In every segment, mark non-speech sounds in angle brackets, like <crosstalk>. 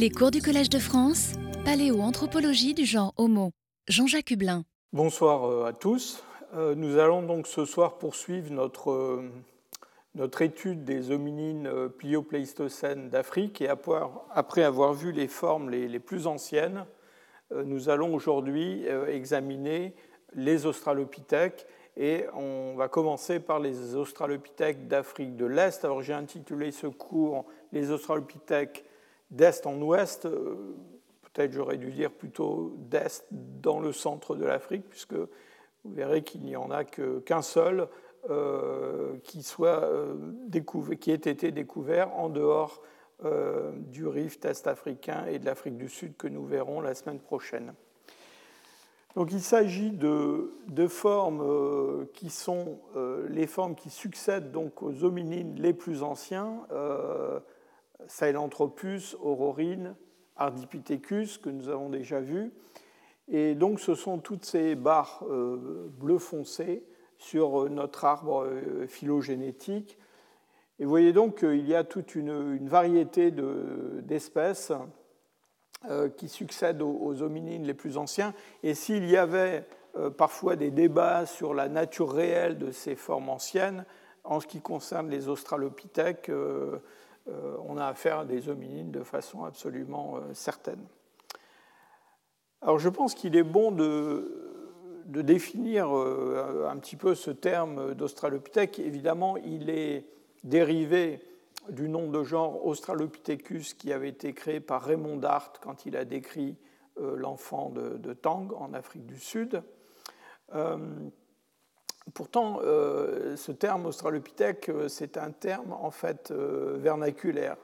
Les cours du Collège de France, paléoanthropologie du genre Homo. Jean-Jacques Hublin. Bonsoir euh, à tous. Euh, nous allons donc ce soir poursuivre notre, euh, notre étude des hominines pliopléistocènes d'Afrique et après avoir vu les formes les, les plus anciennes, nous allons aujourd'hui examiner les australopithèques et on va commencer par les australopithèques d'Afrique de l'Est. Alors j'ai intitulé ce cours Les australopithèques d'Est en Ouest. Peut-être j'aurais dû dire plutôt d'Est dans le centre de l'Afrique, puisque vous verrez qu'il n'y en a qu'un seul euh, qui, soit, euh, découvert, qui ait été découvert en dehors euh, du rift est-africain et de l'Afrique du Sud que nous verrons la semaine prochaine. Donc il s'agit de, de, formes euh, qui sont euh, les formes qui succèdent donc aux hominines les plus anciens, euh, Sahelanthropus, Aurorine, Ardipithecus, que nous avons déjà vu. Et donc ce sont toutes ces barres bleu foncé sur notre arbre phylogénétique. Et vous voyez donc qu'il y a toute une, variété d'espèces euh, qui succèdent aux, hominines les plus anciens. Et s'il y avait euh, parfois des débats sur la nature réelle de ces formes anciennes, en ce qui concerne les australopithèques, euh, on a affaire à des hominines de façon absolument certaine. Alors je pense qu'il est bon de, définir un petit peu ce terme d'australopithèque. Évidemment, il est dérivé du nom de genre Australopithecus qui avait été créé par Raymond Dart quand il a décrit euh, l'enfant de, Tang en Afrique du Sud. Euh, pourtant, euh, ce terme australopithèque, c'est un terme en fait vernaculaire.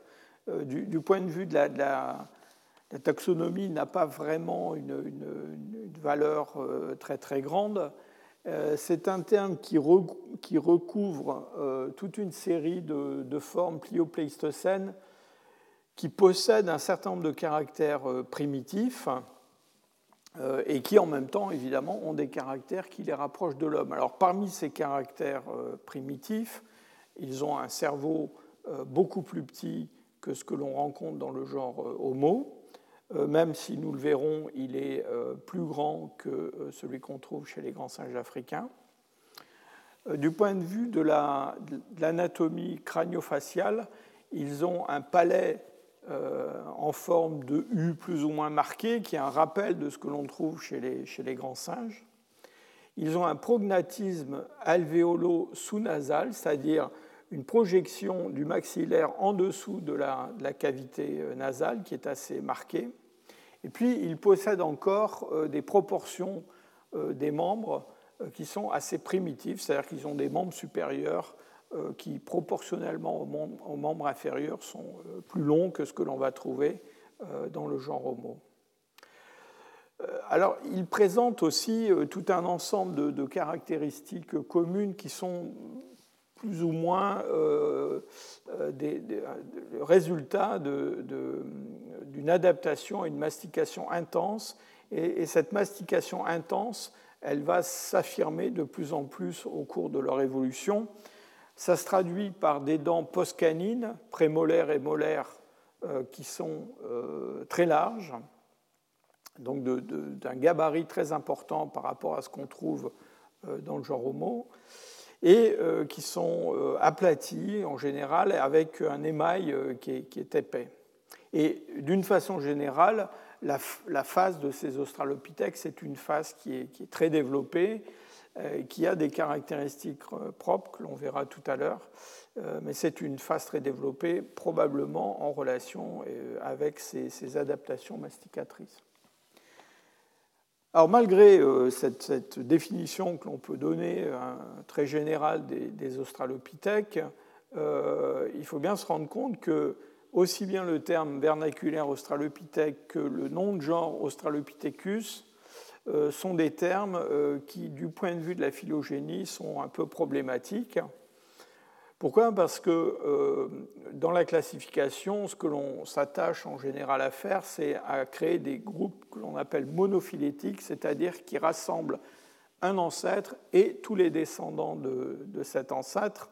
Du, point de vue de la, la, taxonomie, n'a pas vraiment une, valeur très très grande. Euh, c'est un terme qui, recouvre euh, toute une série de, formes pliopléistocènes qui possèdent un certain nombre de caractères euh, primitifs et qui en même temps, évidemment, ont des caractères qui les rapprochent de l'homme. Alors parmi ces caractères primitifs, ils ont un cerveau beaucoup plus petit que ce que l'on rencontre dans le genre Homo. Euh, même si nous le verrons, il est euh, plus grand que euh, celui qu'on trouve chez les grands singes africains. Du point de vue de l'anatomie crânio-faciale, ils ont un palais en forme de U plus ou moins marqué, qui est un rappel de ce que l'on trouve chez les, grands singes. Ils ont un prognatisme alvéolo-sous-nasal, c'est-à-dire une projection du maxillaire en dessous de la, cavité euh, nasale qui est assez marquée. Et puis, il possède encore euh, des proportions euh, des membres qui sont assez primitives, c'est-à-dire qu'ils ont des membres supérieurs qui, proportionnellement aux membres, inférieurs, sont plus longs que ce que l'on va trouver dans le genre Homo. Alors, il présente aussi tout un ensemble de, caractéristiques communes qui sont plus ou moins euh, euh, des, le résultat d'une adaptation à une mastication intense. Et, cette mastication intense, elle va s'affirmer de plus en plus au cours de leur évolution. Ça se traduit par des dents postcanines, prémolaires et molaires, euh, qui sont très larges, donc d'un gabarit très important par rapport à ce qu'on trouve dans le genre Homo et euh, qui sont euh, aplatis en général avec un émail euh, qui est, épais. Et d'une façon générale, la, face de ces australopithèques, c'est une face qui est, très développée, qui a des caractéristiques propres que l'on verra tout à l'heure, mais c'est une face très développée, probablement en relation avec ces adaptations masticatrices. Alors malgré euh, cette, définition que l'on peut donner euh, très générale des, australopithèques, euh, il faut bien se rendre compte que aussi bien le terme vernaculaire australopithèque que le nom de genre Australopithecus sont des termes qui, du point de vue de la phylogénie, sont un peu problématiques. Pourquoi? Parce que euh, dans la classification, ce que l'on s'attache en général à faire, c'est à créer des groupes que l'on appelle monophylétiques, c'est-à-dire qui rassemblent un ancêtre et tous les descendants de, cet ancêtre.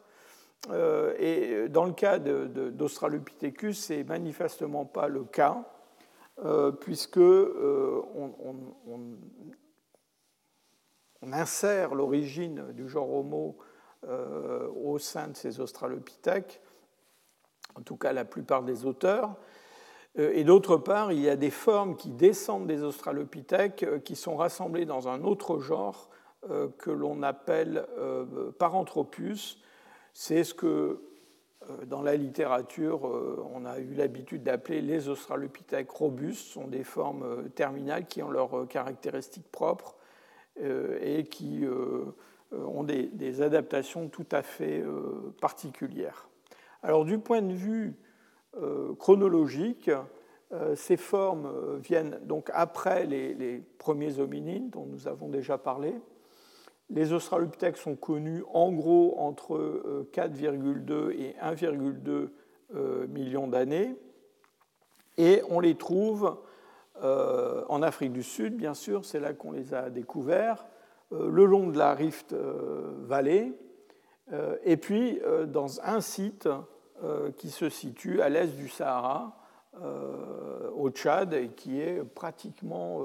Euh, et dans le cas d'Australopithecus, ce n'est manifestement pas le cas. Puisque on, insère l'origine du genre Homo au sein de ces australopithèques, en tout cas la plupart des auteurs. Et d'autre part, il y a des formes qui descendent des australopithèques qui sont rassemblées dans un autre genre que l'on appelle Paranthropus. C'est ce que euh, dans la littérature, euh, on a eu l'habitude d'appeler les australopithèques robustes, sont des formes euh, terminales qui ont leurs caractéristiques propres et qui ont des, adaptations tout à fait particulières. Alors du point de vue chronologique, ces formes viennent donc après les, les premiers hominines dont nous avons déjà parlé. Les australopithèques sont connus en gros entre 4,2 euh, et 1,2 euh, millions d'années. Et on les trouve euh, en Afrique du Sud, bien sûr, c'est là qu'on les a découverts, le long de la Rift Valley, et puis dans un site qui se situe à l'est du Sahara, au Tchad, et qui est pratiquement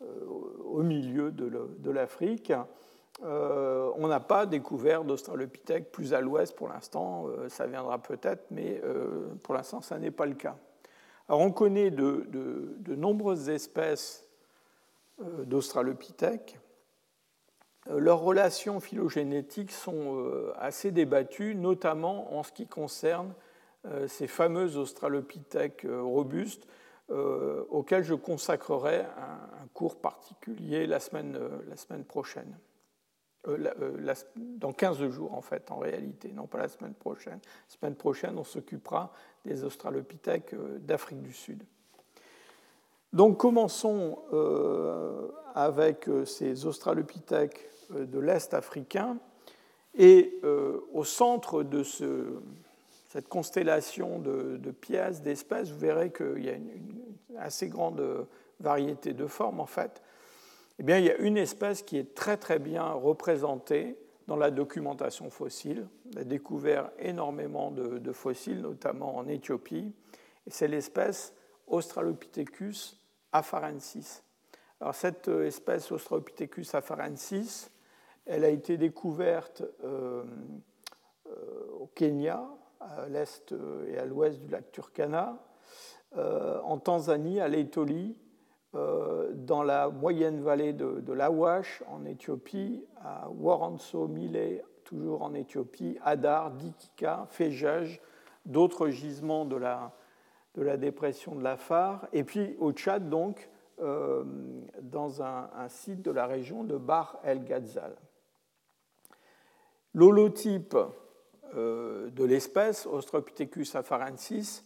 au milieu de l'Afrique. Euh, on n'a pas découvert d'Australopithèque plus à l'ouest pour l'instant, euh, ça viendra peut-être, mais euh, pour l'instant, ça n'est pas le cas. Alors, on connaît de, nombreuses espèces d'Australopithèques. Leurs relations phylogénétiques sont assez débattues, notamment en ce qui concerne ces fameux Australopithèques robustes, auxquels je consacrerai un, cours particulier la semaine prochaine. Euh, euh, dans 15 jours en fait, en réalité, non pas la semaine prochaine. La semaine prochaine, on s'occupera des australopithèques euh, d'Afrique du Sud. Donc commençons avec ces australopithèques de l'Est africain. Et au centre de ce, cette constellation de, pièces, d'espèces, vous verrez qu'il y a une, assez grande variété de formes en fait. Eh bien, il y a une espèce qui est très très bien représentée dans la documentation fossile. On a découvert énormément de, fossiles, notamment en Éthiopie, et c'est l'espèce Australopithecus afarensis. Alors, cette espèce Australopithecus afarensis, elle a été découverte euh, euh, au Kenya, à l'est et à l'ouest du lac Turkana, euh, en Tanzanie, à l'Étolie, euh, dans la moyenne vallée de, l'Awash en Éthiopie, à Waranso, Mile, toujours en Éthiopie, Adar, Dikika, Fejaj, d'autres gisements de la, de la dépression de l'Afar, et puis au Tchad, donc, euh, dans un, site de la région de Bar el-Ghazal. L'holotype euh, de l'espèce, Ostropithecus afarensis,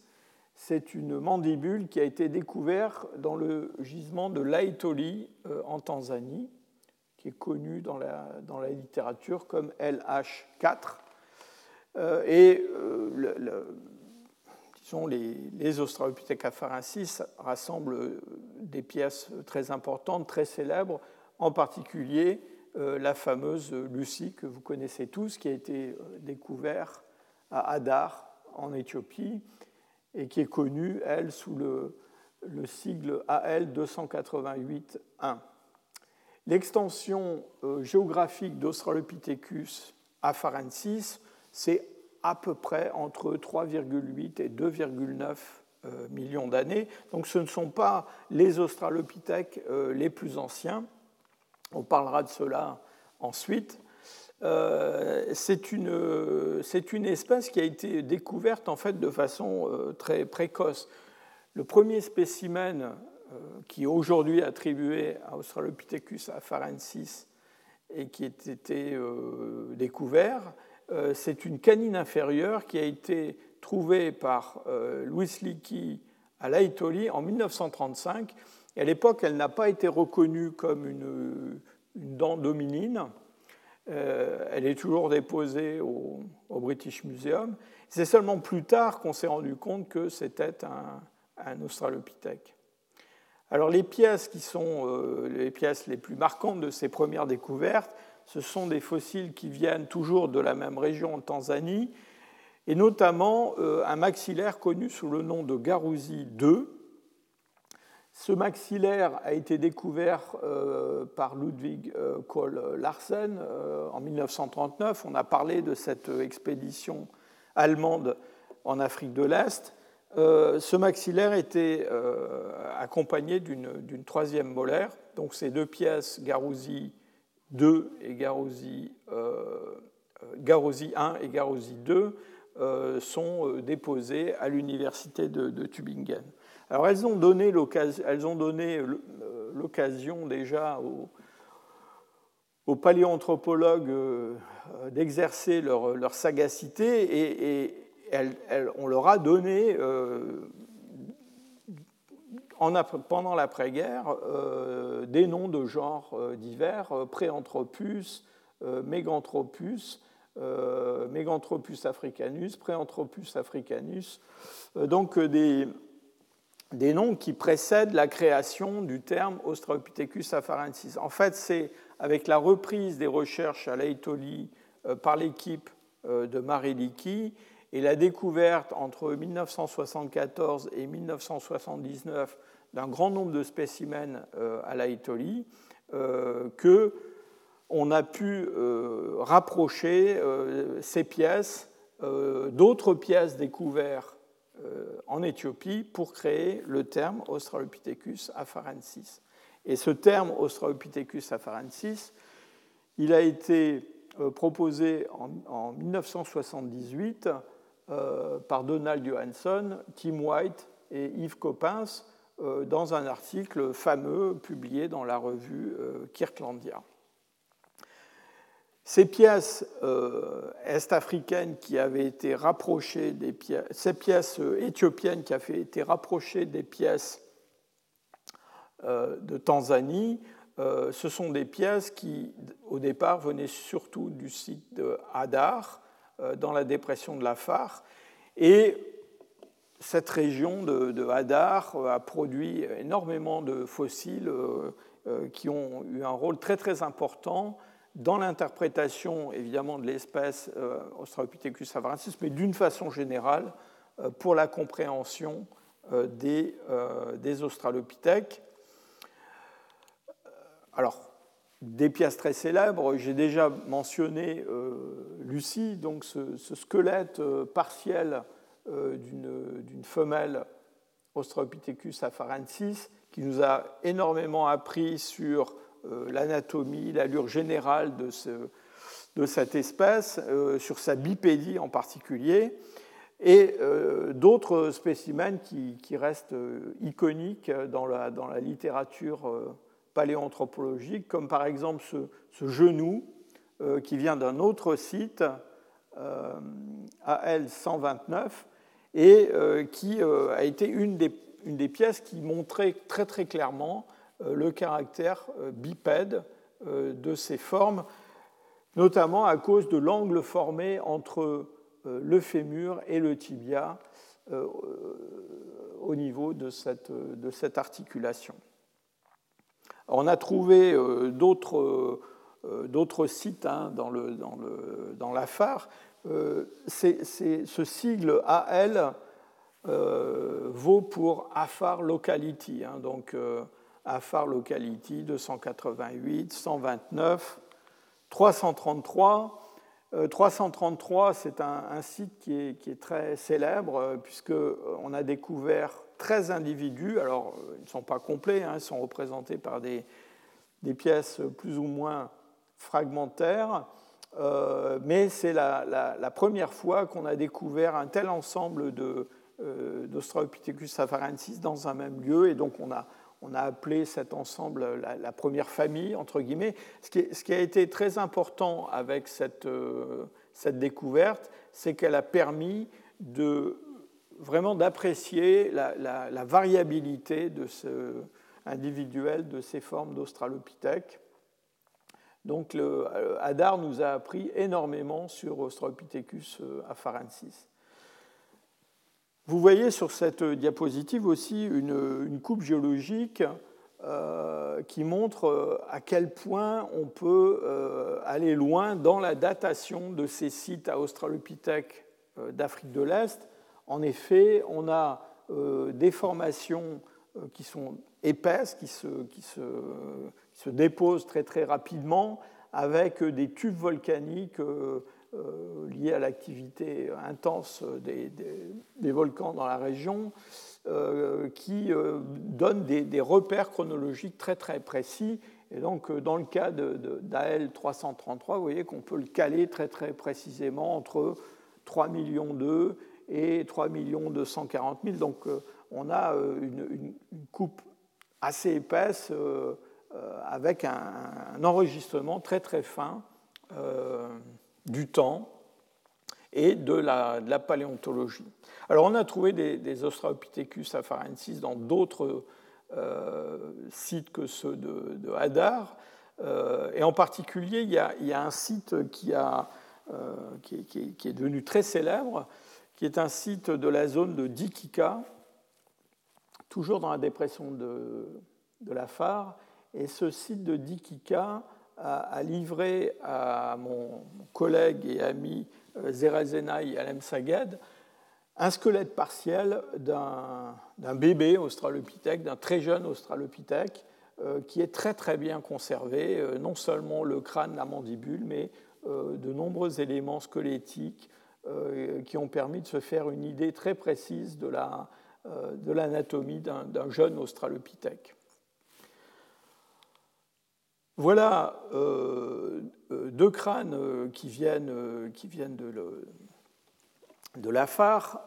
c'est une mandibule qui a été découverte dans le gisement de Laetoli euh, en Tanzanie, qui est connu dans la, dans la littérature comme LH4. Euh, et euh, les, les afarensis rassemblent des pièces très importantes, très célèbres, en particulier la fameuse Lucie que vous connaissez tous, qui a été découverte à Adar en Éthiopie et qui est connue, elle, sous le, sigle AL 288.1. L'extension euh, géographique d'Australopithecus afarensis, c'est à peu près entre 3,8 et 2,9 euh, millions d'années. Donc ce ne sont pas les Australopithèques euh, les plus anciens. On parlera de cela ensuite. Euh, c'est une, une, espèce qui a été découverte en fait de façon euh, très précoce. Le premier spécimen euh, qui est aujourd'hui attribué à Australopithecus afarensis et qui a été découvert, c'est une canine inférieure qui a été trouvée par Louis Leakey à Laetoli en 1935. À l'époque, elle n'a pas été reconnue comme une, une dent dominine euh, elle est toujours déposée au, British Museum. C'est seulement plus tard qu'on s'est rendu compte que c'était un, un, Australopithèque. Alors les pièces qui sont euh, les pièces les plus marquantes de ces premières découvertes, ce sont des fossiles qui viennent toujours de la même région en Tanzanie, et notamment euh, un maxillaire connu sous le nom de Garuzi II, Ce maxillaire a été découvert par Ludwig Kohl Larsen en 1939. On a parlé de cette expédition allemande en Afrique de l'Est. ce maxillaire était accompagné d'une troisième molaire. Donc ces deux pièces, Garouzi 2 et Garouzi, 1 et Garouzi 2, sont déposées à l'université de Tübingen. Alors elles ont donné l'occasion déjà aux, paléanthropologues euh, d'exercer leur, sagacité et, on leur a donné euh, pendant l'après-guerre euh, des noms de genres divers, Préanthropus, Meganthropus, Meganthropus africanus, Préanthropus africanus, donc des, des noms qui précèdent la création du terme Australopithecus afarensis. En fait, c'est avec la reprise des recherches à l'Aitoli euh, par l'équipe euh, de Marie et la découverte entre 1974 et 1979 d'un grand nombre de spécimens euh, à l'Aitoli que on a pu rapprocher ces pièces d'autres pièces découvertes en Éthiopie pour créer le terme Australopithecus afarensis. Et ce terme Australopithecus afarensis, il a été euh, proposé en, 1978 euh, par Donald Johansson, Tim White et Yves Coppens dans un article fameux publié dans la revue Kirklandia. Ces pièces euh, est-africaines qui avaient été rapprochées ces pièces euh, éthiopiennes qui avaient été rapprochées des pièces euh, de Tanzanie, ce sont des pièces qui, au départ, venaient surtout du site de Hadar, dans la dépression de la Phare. Et cette région de, Hadar a produit énormément de fossiles qui ont eu un rôle très très important dans l'interprétation évidemment de l'espèce euh, Australopithecus afarensis, mais d'une façon générale euh, pour la compréhension euh, des, des, Australopithèques. Alors, des pièces très célèbres, j'ai déjà mentionné Lucie, donc ce, squelette partiel d'une femelle Australopithecus afarensis qui nous a énormément appris sur l'anatomie, l'allure générale de, de, cette espèce, euh, sur sa bipédie en particulier, et euh, d'autres spécimens qui, restent iconiques dans la, dans la littérature paléoanthropologique, comme par exemple ce, genou qui vient d'un autre site, AL 129, et qui a été une des, une des, pièces qui montrait très très clairement euh, le caractère euh, bipède euh, de ces formes, notamment à cause de l'angle formé entre le fémur et le tibia au niveau de cette, articulation. On a trouvé d'autres sites hein, dans, le, ce sigle AL vaut pour Afar Locality, hein, donc Afar Locality 288, 129, 333. 333, c'est un, site qui est, très célèbre euh, puisqu'on a découvert 13 individus. Alors, euh, ils ne sont pas complets, hein, ils sont représentés par des, pièces plus ou moins fragmentaires. Euh, mais c'est la, première fois qu'on a découvert un tel ensemble d'Australopithecus afarensis dans un même lieu. Et donc, on a, on a appelé cet ensemble la, première famille, entre guillemets. Ce qui, a été très important avec cette, euh, découverte, c'est qu'elle a permis de vraiment d'apprécier la, variabilité de de ces formes d'Australopithèque. Donc, euh, Hadar nous a appris énormément sur Australopithecus euh, afarensis. Vous voyez sur cette diapositive aussi une, coupe géologique euh, qui montre euh, à quel point on peut euh, aller loin dans la datation de ces sites à Australopithèque d'Afrique de l'Est. En effet, on a des formations qui sont épaisse qui se, qui, se, qui se, dépose très très rapidement avec des tubes volcaniques liés à l'activité intense des, des, volcans dans la région qui donnent des, repères chronologiques très très précis. Et donc, dans le cas d'AL 333, vous voyez qu'on peut le caler très très précisément entre 3 millions d'œufs et 3 240 000. Donc euh, on a euh, une, coupe assez épaisse euh, avec un, enregistrement très très fin du temps et de la, paléontologie. Alors on a trouvé des, Australopithecus afarensis dans d'autres sites que ceux de, Hadar. et en particulier, il y, a, un site qui, qui, est devenu très célèbre, qui est un site de la zone de Dikika, toujours dans la dépression de, de la Phare. Et ce site de Dikika a, livré à mon collègue et ami euh, Zerezenai Alem Saged un squelette partiel d'un bébé australopithèque, d'un très jeune australopithèque, euh, qui est très très bien conservé, euh, non seulement le crâne, la mandibule, mais de nombreux éléments squelettiques, qui ont permis de se faire une idée très précise de l'anatomie d'un jeune australopithèque. Voilà euh, deux crânes qui viennent, qui viennent de, la phare.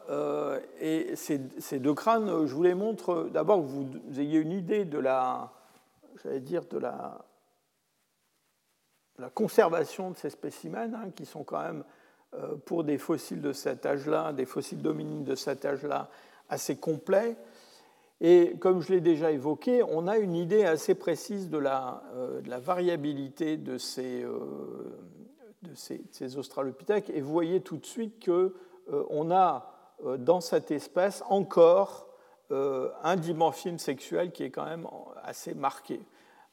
et ces, deux crânes, je vous les montre d'abord que vous, ayez une idée de la, conservation de ces spécimens, hein, qui sont quand même euh, pour des fossiles de cet âge-là, des fossiles dominines de cet âge-là, assez complets. Et comme je l'ai déjà évoqué, on a une idée assez précise de la, euh, variabilité de ces, euh, de ces, australopithèques. Et vous voyez tout de suite qu'on a dans cette espèce encore un dimorphisme sexuel qui est quand même assez marqué.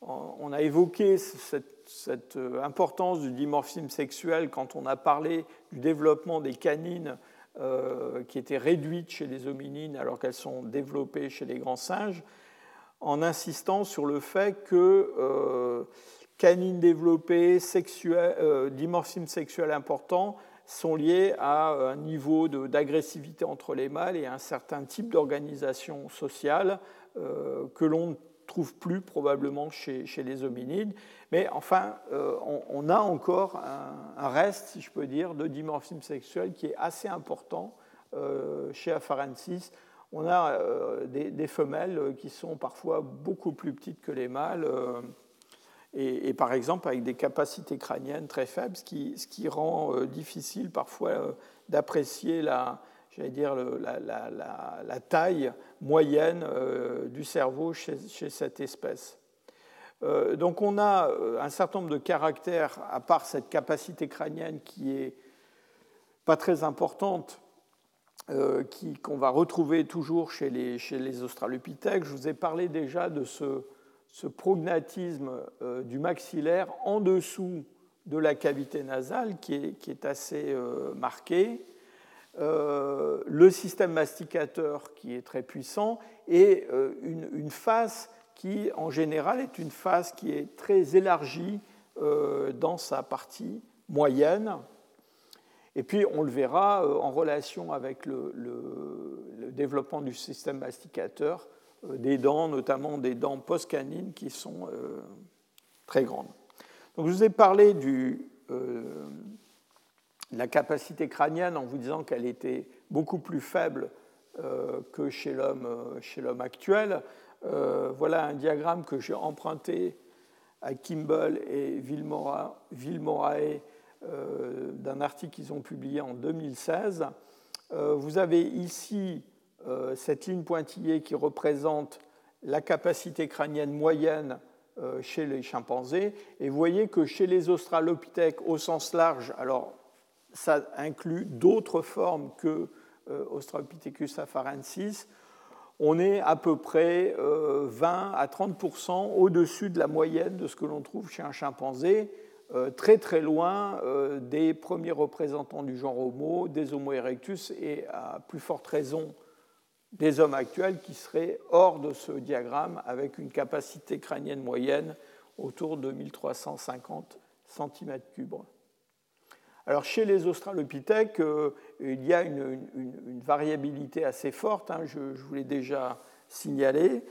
On a évoqué cette euh, importance du dimorphisme sexuel quand on a parlé du développement des canines euh, qui étaient réduites chez les hominines alors qu'elles sont développées chez les grands singes, en insistant sur le fait que euh, canines développées, dimorphisme sexuel important, sont liés à un niveau d'agressivité entre les mâles et à un certain type d'organisation sociale que l'on trouve plus probablement chez, les hominides. Mais enfin, euh, on, a encore un, reste, si je peux dire, de dimorphisme sexuel qui est assez important euh, chez Afarensis. On a euh, des, femelles qui sont parfois beaucoup plus petites que les mâles, et, par exemple avec des capacités crâniennes très faibles, ce qui, ce qui rend difficile parfois d'apprécier la, j'allais dire, la, taille moyenne euh, du cerveau chez, cette espèce. Euh, donc on a euh, un certain nombre de caractères, à part cette capacité crânienne qui est pas très importante, qu'on va retrouver toujours chez les, chez les, australopithèques. Je vous ai parlé déjà de ce, ce prognatisme du maxillaire en dessous de la cavité nasale qui est, qui est assez marqué. Euh, le système masticateur qui est très puissant et euh, une, face qui, en général, est une face qui est très élargie euh, dans sa partie moyenne. Et puis, on le verra en relation avec le, développement du système masticateur, des dents, notamment des dents post-canines, qui sont très grandes. Donc, je vous ai parlé du, la capacité crânienne en vous disant qu'elle était beaucoup plus faible euh, que chez l'homme, euh, actuel. Euh, voilà un diagramme que j'ai emprunté à Kimball et Villemorae d'un article qu'ils ont publié en 2016. vous avez ici cette ligne pointillée qui représente la capacité crânienne moyenne chez les chimpanzés. Et vous voyez que chez les australopithèques au sens large, alors ça inclut d'autres formes que euh, Australopithecus afarensis. On est à peu près 20 euh, à 30% au-dessus de la moyenne de ce que l'on trouve chez un chimpanzé, euh, très très loin des premiers représentants du genre Homo, des Homo erectus, et à plus forte raison des hommes actuels qui seraient hors de ce diagramme avec une capacité crânienne moyenne autour de 1350 cm3. Alors chez les australopithèques, euh, il y a une, variabilité assez forte, hein, je, vous l'ai déjà signalé.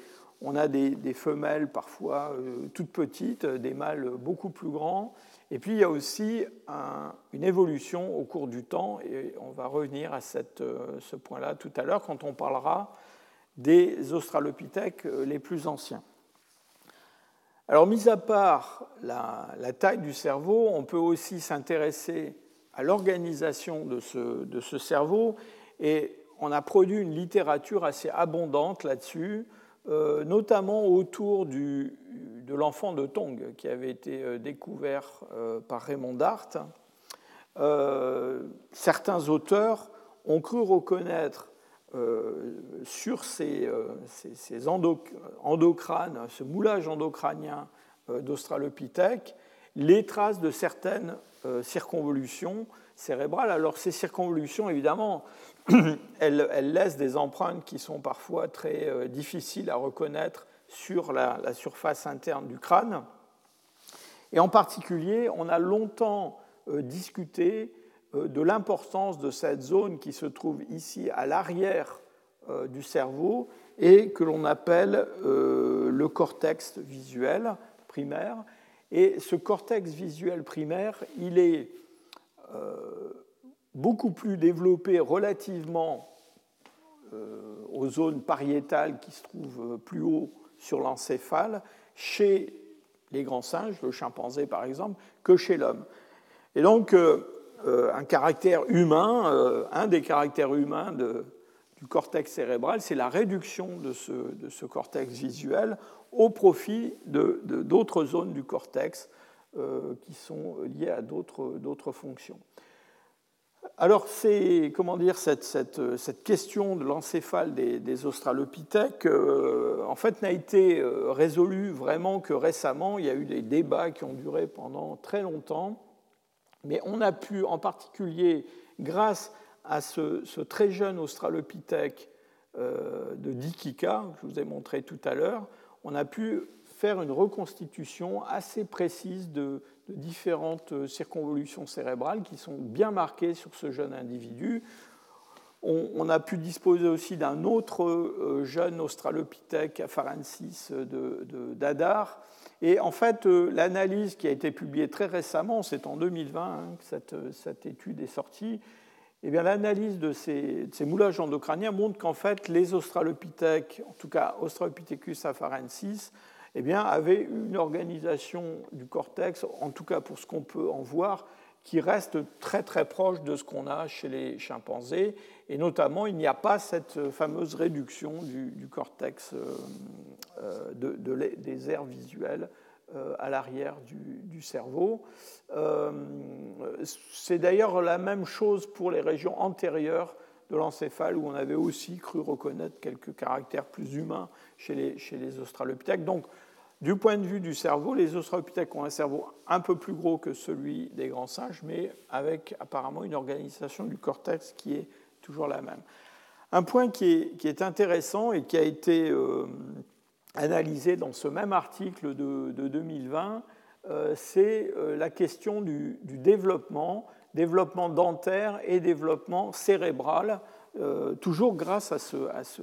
On a des, femelles parfois euh, toutes petites, des mâles beaucoup plus grands. Et puis il y a aussi une évolution au cours du temps, et on va revenir à euh, ce point-là tout à l'heure quand on parlera des australopithèques les plus anciens. Alors, mis à part la, taille du cerveau, on peut aussi s'intéresser à l'organisation de ce, cerveau et on a produit une littérature assez abondante là-dessus, euh, notamment autour de l'enfant de Tong qui avait été euh, découvert euh, par Raymond Dart. certains auteurs ont cru reconnaître sur ces, endocrânes, ce moulage endocrânien d'Australopithèque, les traces de certaines euh, circonvolutions cérébrales. Alors ces circonvolutions, évidemment, <clears throat> elles, laissent des empreintes qui sont parfois très euh, difficiles à reconnaître sur la, surface interne du crâne. Et en particulier, on a longtemps euh, discuté de l'importance de cette zone qui se trouve ici à l'arrière du cerveau et que l'on appelle le cortex visuel primaire et ce cortex visuel primaire, il est euh, beaucoup plus développé relativement euh, aux zones pariétales qui se trouvent plus haut sur l'encéphale chez les grands singes, le chimpanzé par exemple, que chez l'homme. Et donc, euh, un caractère humain, un des caractères humains du cortex cérébral, c'est la réduction de ce, de ce, cortex visuel au profit d'autres zones du cortex euh, qui sont liées à d'autres fonctions. Alors, c'est comment dire cette, cette, cette, question de l'encéphale des, des, australopithèques, euh, en fait, n'a été euh, résolue vraiment que récemment. Il y a eu des débats qui ont duré pendant très longtemps, mais on a pu, en particulier, grâce à ce, ce très jeune australopithèque de Dikika, que je vous ai montré tout à l'heure, on a pu faire une reconstitution assez précise de, différentes circonvolutions cérébrales qui sont bien marquées sur ce jeune individu. On, a pu disposer aussi d'un autre euh, jeune australopithèque afarensis d'Adar. Et en fait, euh, l'analyse qui a été publiée très récemment, c'est en 2020 hein, que cette, étude est sortie, eh l'analyse de ces, moulages endocrâniens montre qu'en fait, les australopithèques, en tout cas Australopithecus afarensis, eh bien, avaient une organisation du cortex, en tout cas pour ce qu'on peut en voir, qui reste très très proche de ce qu'on a chez les chimpanzés. Et notamment, il n'y a pas cette fameuse réduction du, cortex euh, euh, des aires visuelles à l'arrière du, cerveau. Euh, c'est d'ailleurs la même chose pour les régions antérieures de l'encéphale où on avait aussi cru reconnaître quelques caractères plus humains chez les, chez australopithèques. Donc, du point de vue du cerveau, les australopithèques ont un cerveau un peu plus gros que celui des grands singes, mais avec apparemment une organisation du cortex qui est toujours la même. Un point qui est, qui est intéressant et qui a été euh, analysé dans ce même article de, 2020, euh, c'est euh, la question du, développement, développement dentaire et développement cérébral, euh, toujours grâce à ce,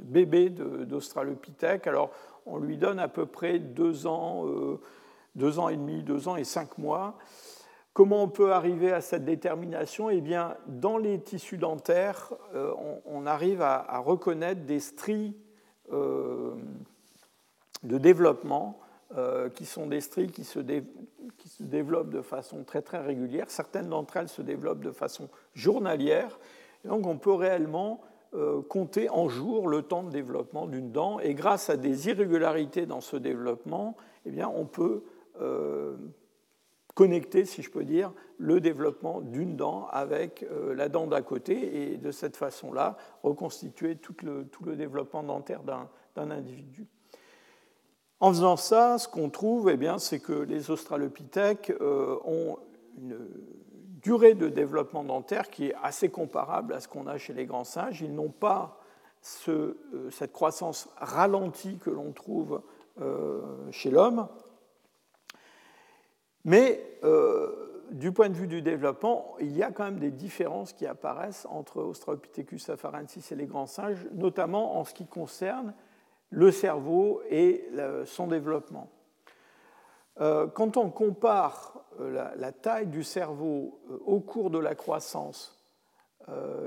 bébé d'Australopithèque. Alors, on lui donne à peu près deux ans, deux ans et demi, deux ans et cinq mois. Comment on peut arriver à cette détermination? Eh bien, dans les tissus dentaires, on, arrive à, reconnaître des stries de développement, euh, qui sont des stries qui se, développent de façon très très régulière. Certaines d'entre elles se développent de façon journalière. donc on peut réellement euh, compter en jours le temps de développement d'une dent. Et grâce à des irrégularités dans ce développement, eh bien, on peut euh, connecter, si je peux dire, le développement d'une dent avec la dent d'à côté et de cette façon-là reconstituer tout le, tout le développement dentaire d'un individu. En faisant ça, ce qu'on trouve, eh c'est que les australopithèques euh, ont une durée de développement dentaire qui est assez comparable à ce qu'on a chez les grands singes. Ils n'ont pas cette croissance ralentie que l'on trouve chez l'homme. Mais du point de vue du développement, il y a quand même des différences qui apparaissent entre Australopithecus afarensis et les grands singes, notamment en ce qui concerne le cerveau et son développement. Euh, quand on compare euh, la, taille du cerveau euh, au cours de la croissance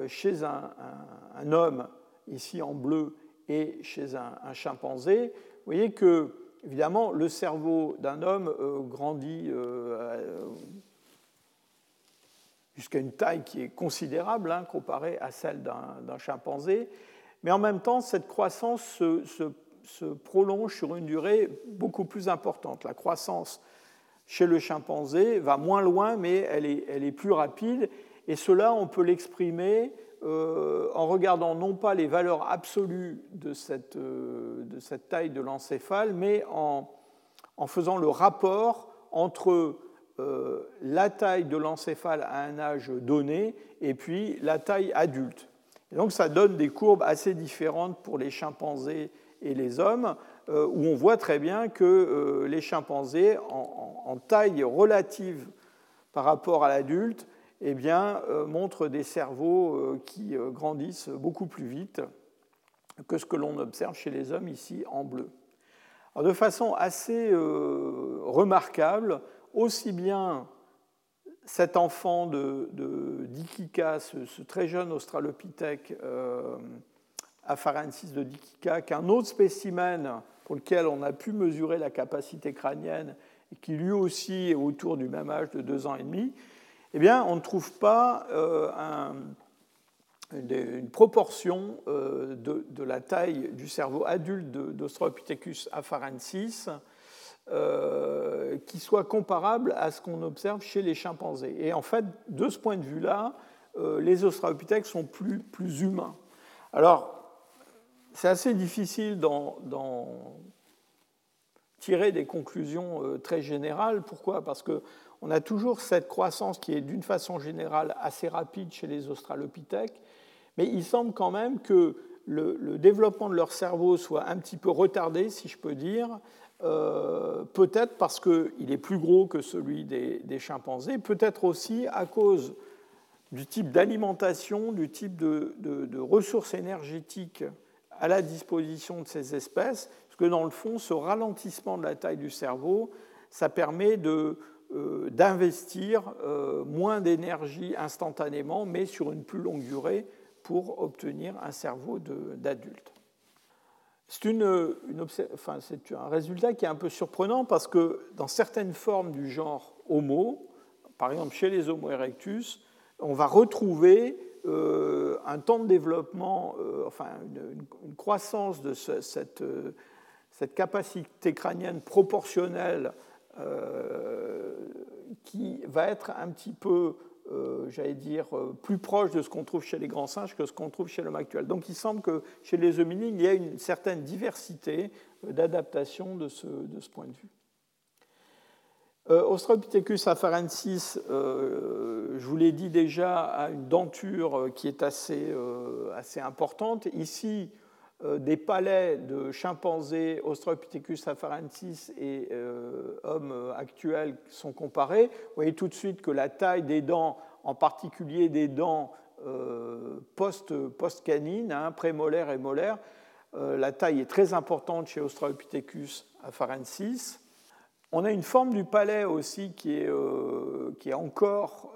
chez un, homme, ici en bleu, et chez un, chimpanzé, vous voyez que, évidemment, le cerveau d'un homme grandit jusqu'à une taille qui est considérable hein, comparée à celle d'un chimpanzé, mais en même temps, cette croissance se, prolonge sur une durée beaucoup plus importante. La croissance chez le chimpanzé va moins loin, mais elle est, plus rapide, et cela, on peut l'exprimer euh, en regardant non pas les valeurs absolues de cette, euh, taille de l'encéphale, mais en, faisant le rapport entre euh, la taille de l'encéphale à un âge donné et puis la taille adulte. Donc ça donne des courbes assez différentes pour les chimpanzés et les hommes, euh, où on voit très bien que euh, les chimpanzés, en, taille relative par rapport à l'adulte, eh bien, montrent des cerveaux qui grandissent beaucoup plus vite que ce que l'on observe chez les hommes ici en bleu. de façon assez remarquable, aussi bien cet enfant de, Dikika, ce, très jeune australopithèque euh, apharensis de Dikika, qu'un autre spécimen pour lequel on a pu mesurer la capacité crânienne et qui lui aussi est autour du même âge de deux ans et demi, eh bien, on ne trouve pas euh, une, proportion euh, de, de, la taille du cerveau adulte d'Australopithecus afarensis euh, qui soit comparable à ce qu'on observe chez les chimpanzés. Et en fait, de ce point de vue-là, euh, les australopithèques sont plus, plus humains. Alors, c'est assez difficile d'en tirer des conclusions euh, très générales. Pourquoi? Parce qu'on a toujours cette croissance qui est d'une façon générale assez rapide chez les australopithèques, mais il semble quand même que le développement de leur cerveau soit un petit peu retardé, si je peux dire, euh, peut-être parce qu'il est plus gros que celui des, chimpanzés, peut-être aussi à cause du type d'alimentation, du type de, ressources énergétiques à la disposition de ces espèces, parce que dans le fond, ce ralentissement de la taille du cerveau, ça permet euh, d'investir euh, moins d'énergie instantanément, mais sur une plus longue durée pour obtenir un cerveau d'adulte. C'est un résultat qui est un peu surprenant parce que dans certaines formes du genre Homo, par exemple chez les Homo erectus, on va retrouver euh, un temps de développement, euh, enfin une, croissance de cette, euh, cette, capacité crânienne proportionnelle qui va être un petit peu euh, j'allais dire, euh, plus proche de ce qu'on trouve chez les grands singes que ce qu'on trouve chez l'homme actuel. Donc il semble que chez les hominines, il y a une certaine diversité euh, d'adaptation de ce, de ce, point de vue. Australopithecus afarensis, je vous l'ai dit déjà, a une denture qui est assez, assez importante. Ici, des palais de chimpanzés, Australopithecus afarensis et euh, hommes actuels sont comparés, vous voyez tout de suite que la taille des dents, en particulier des dents euh, post-canines, hein, prémolaires et molaires, la taille est très importante chez Australopithecus afarensis. On a une forme du palais aussi qui est, qui est encore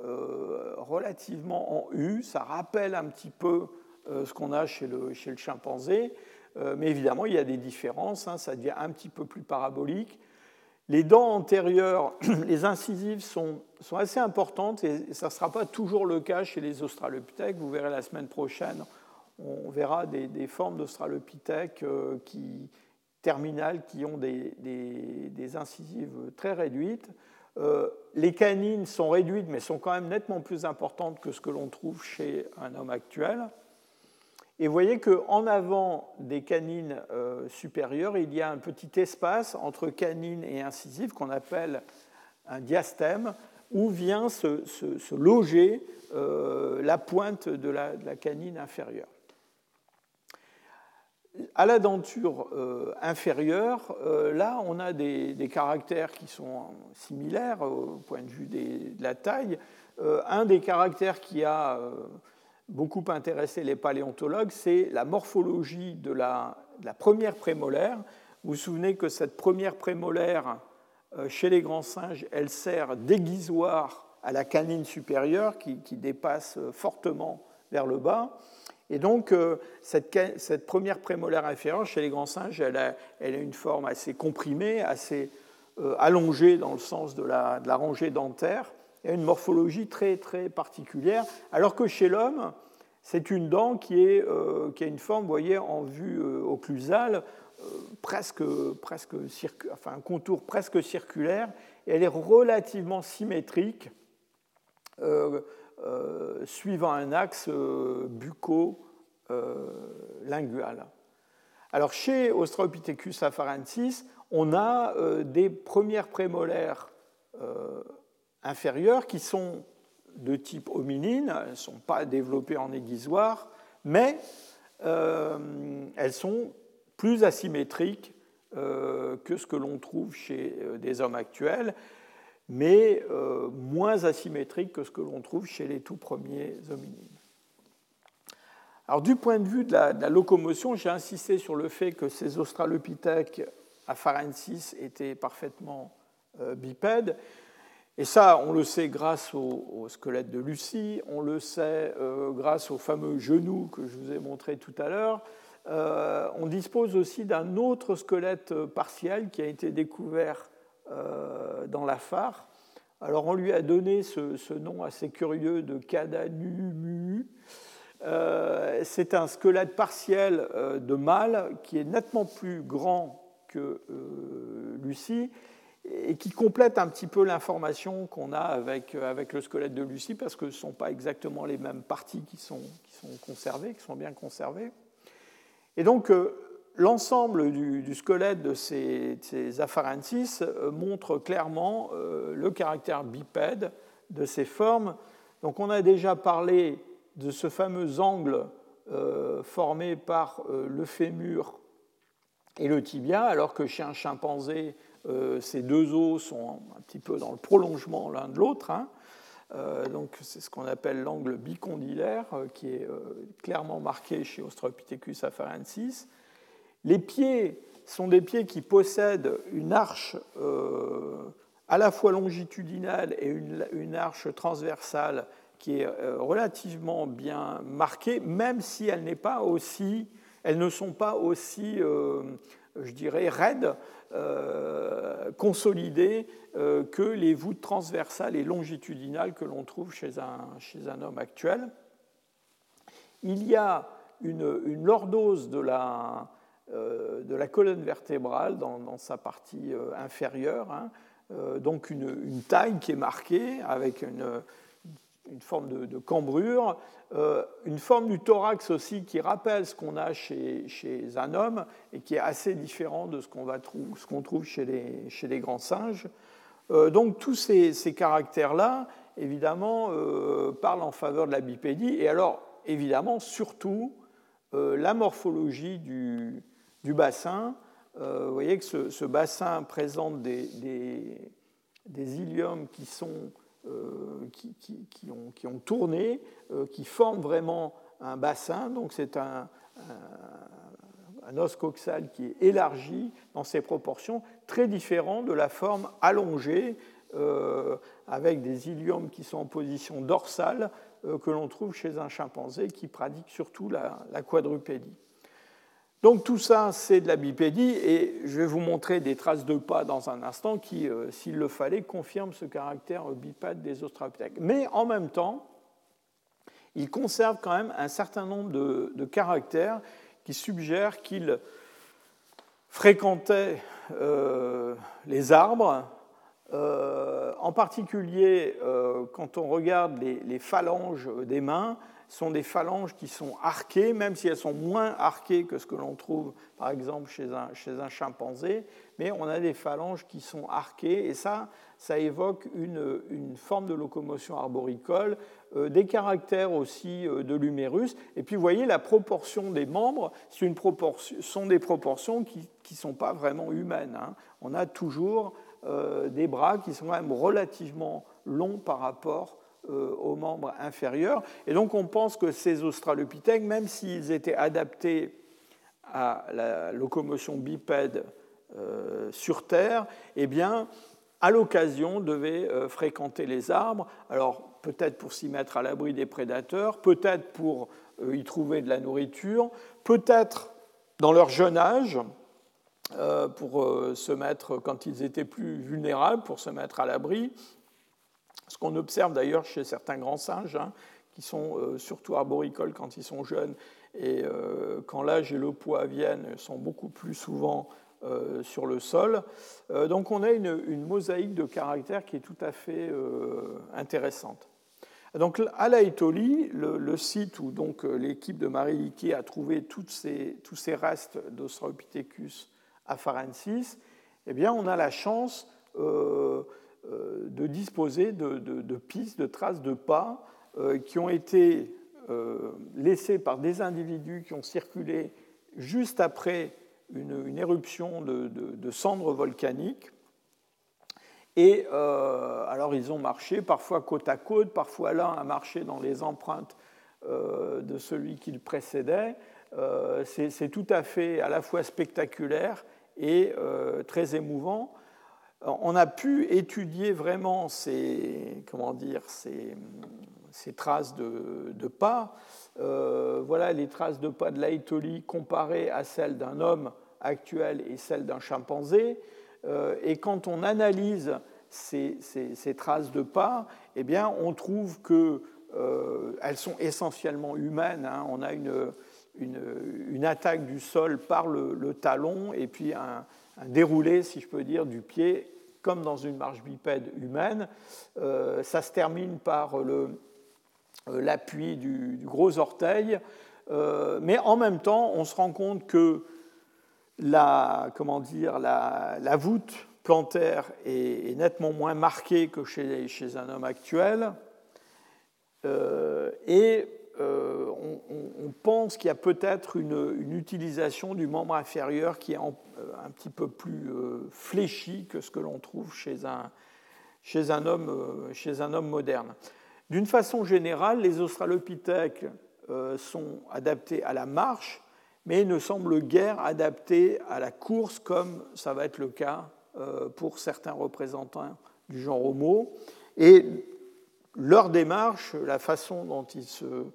relativement en U, ça rappelle un petit peu euh, ce qu'on a chez le, chimpanzé. Euh, mais évidemment, il y a des différences, hein, ça devient un petit peu plus parabolique. Les dents antérieures, <clears throat> les incisives sont, sont assez importantes et ça ne sera pas toujours le cas chez les australopithèques. Vous verrez la semaine prochaine, on verra des, formes d'australopithèques euh, qui, terminales qui ont des incisives très réduites. les canines sont réduites mais sont quand même nettement plus importantes que ce que l'on trouve chez un homme actuel. Et vous voyez qu'en avant des canines euh, supérieures, il y a un petit espace entre canine et incisive qu'on appelle un diastème, où vient se, loger euh, la pointe de la, canine inférieure. à la denture inférieure, là, on a des, caractères qui sont similaires au point de vue de la taille. un des caractères qui a beaucoup intéressé les paléontologues, c'est la morphologie de la, première prémolaire. Vous vous souvenez que cette première prémolaire, euh, chez les grands singes, elle sert d'aiguisoir à la canine supérieure qui, dépasse euh, fortement vers le bas. Et donc, euh, cette, première prémolaire inférieure chez les grands singes, elle a, une forme assez comprimée, assez allongée dans le sens de la, de la rangée dentaire a une morphologie très, très particulière, alors que chez l'homme, c'est une dent qui, est, euh, qui, a une forme, vous voyez, en vue euh, occlusale, euh, presque, presque enfin, un contour presque circulaire, et elle est relativement symétrique, suivant un axe bucco-lingual. Alors chez Australopithecus afarensis, on a des premières prémolaires qui sont de type hominine, elles ne sont pas développées en aiguisoire, mais euh, elles sont plus asymétriques euh, que ce que l'on trouve chez euh, des hommes actuels, mais moins asymétriques que ce que l'on trouve chez les tout premiers hominines. Alors, du point de vue de la, de la locomotion, j'ai insisté sur le fait que ces australopithèques afarensis étaient parfaitement bipèdes. Et ça, on le sait grâce au, squelette de Lucie, on le sait euh, grâce au fameux genou que je vous ai montré tout à l'heure. Euh, on dispose aussi d'un autre squelette partiel qui a été découvert euh, dans la phare. Alors on lui a donné ce, nom assez curieux de Cadanumu. C'est un squelette partiel de mâle qui est nettement plus grand que Lucie et qui complète un petit peu l'information qu'on a avec, euh, avec le squelette de Lucie, parce que ce ne sont pas exactement les mêmes parties qui sont, qui sont conservées, qui sont bien conservées. Et donc, euh, l'ensemble du, squelette de ces, afarensis euh, montre clairement le caractère bipède de ces formes. Donc, on a déjà parlé de ce fameux angle formé par le fémur et le tibia, alors que chez un chimpanzé, euh, ces deux os sont un petit peu dans le prolongement l'un de l'autre. Hein. Euh, donc c'est ce qu'on appelle l'angle bicondylaire, euh, qui est clairement marqué chez Australopithecus afarensis. Les pieds sont des pieds qui possèdent une arche à la fois longitudinale et une, arche transversale qui est relativement bien marquée, même si elle pas aussi, elles ne sont pas aussi, je dirais, raides euh, consolidées euh, que les voûtes transversales et longitudinales que l'on trouve chez un, homme actuel. Il y a une, lordose de la, euh, de la, colonne vertébrale dans, sa partie inférieure, hein, donc une, taille qui est marquée avec une, une forme de, cambrure, euh, une forme du thorax aussi qui rappelle ce qu'on a chez, chez, un homme et qui est assez différent de ce qu'on qu'on trouve chez les, chez les, grands singes. Euh, donc tous ces, ces caractères-là, évidemment, euh, parlent en faveur de la bipédie. Et alors, évidemment, surtout, la morphologie du, du bassin. vous voyez que ce, ce bassin présente des, des, des iliums qui sont euh, qui, ont, tourné, euh, qui forment vraiment un bassin. Donc c'est un, os coxal qui est élargi dans ses proportions, très différent de la forme allongée euh, avec des iliums qui sont en position dorsale que l'on trouve chez un chimpanzé qui pratique surtout la quadrupédie. Donc tout ça, c'est de la bipédie, et je vais vous montrer des traces de pas dans un instant qui, euh, s'il le fallait, confirment ce caractère bipède des australopithèques. Mais en même temps, ils conservent quand même un certain nombre de, caractères qui suggèrent qu'ils fréquentaient euh, les arbres, euh, en particulier quand on regarde les, phalanges des mains, sont des phalanges qui sont arquées, même si elles sont moins arquées que ce que l'on trouve par exemple chez un, chez un, chimpanzé, mais on a des phalanges qui sont arquées, et ça, ça évoque une, une forme de locomotion arboricole, euh, des caractères aussi euh, de l'humérus, et puis vous voyez la proportion des membres, une proportion, sont des proportions qui ne sont pas vraiment humaines. Hein. On a toujours euh, des bras qui sont quand même relativement longs par rapport aux membres inférieurs. Et donc on pense que ces australopithèques, même s'ils étaient adaptés à la locomotion bipède euh, sur Terre, eh bien, à l'occasion, devaient euh, fréquenter les arbres. Alors peut-être pour s'y mettre à l'abri des prédateurs, peut-être pour y trouver de la nourriture, peut-être dans leur jeune âge, pour se mettre, quand ils étaient plus vulnérables, pour se mettre à l'abri, ce qu'on observe d'ailleurs chez certains grands singes, hein, qui sont euh, surtout arboricoles quand ils sont jeunes, et euh, quand l'âge et le poids viennent, sont beaucoup plus souvent euh, sur le sol. donc on a une, mosaïque de caractères qui est tout à fait intéressante. Donc à la le, site où donc l'équipe de Marie a trouvé ces, tous ces restes d'Australopithecus afarensis, eh bien on a la chance de disposer de, pistes, de traces de pas euh, qui ont été euh, laissées par des individus qui ont circulé juste après une, éruption de, cendres volcaniques. Et alors ils ont marché parfois côte à côte, parfois l'un a marché dans les empreintes de celui qui le précédait. C'est tout à fait à la fois spectaculaire et très émouvant on a pu étudier vraiment ces, comment dire, ces, traces de, pas. Euh, voilà les traces de pas de l'Aïtoli comparées à celles d'un homme actuel et celles d'un chimpanzé. Euh, et quand on analyse ces, traces de pas, eh bien, on trouve qu'elles euh, sont essentiellement humaines. Hein. On a une, une, attaque du sol par le, talon et puis un, un déroulé, si je peux dire, du pied comme dans une marche bipède humaine. Euh, ça se termine par euh, l'appui du, gros orteil, euh, mais en même temps, on se rend compte que la, comment dire, la, voûte plantaire est, nettement moins marquée que chez, chez un homme actuel. et on, pense qu'il y a peut-être une, utilisation du membre inférieur qui est euh, un petit peu plus euh, fléchi que ce que l'on trouve chez un, chez, un homme, euh, chez un homme moderne. D'une façon générale, les australopithèques sont adaptés à la marche, mais ne semblent guère adaptés à la course, comme ça va être le cas pour certains représentants du genre Homo. Et leur démarche, la façon dont ils se,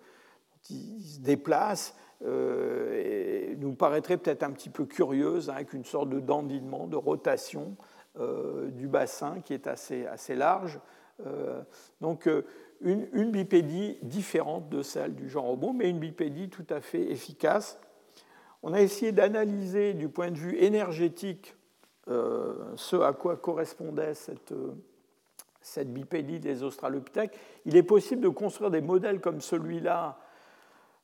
se déplacent, euh, nous paraîtrait peut-être un petit peu curieuse, hein, avec une sorte de dandinement, de rotation euh, du bassin qui est assez, assez large. Euh, donc une, bipédie différente de celle du genre Homo, mais une bipédie tout à fait efficace. On a essayé d'analyser du point de vue énergétique ce à quoi correspondait cette, cette bipédie des australopithèques. Il est possible de construire des modèles comme celui-là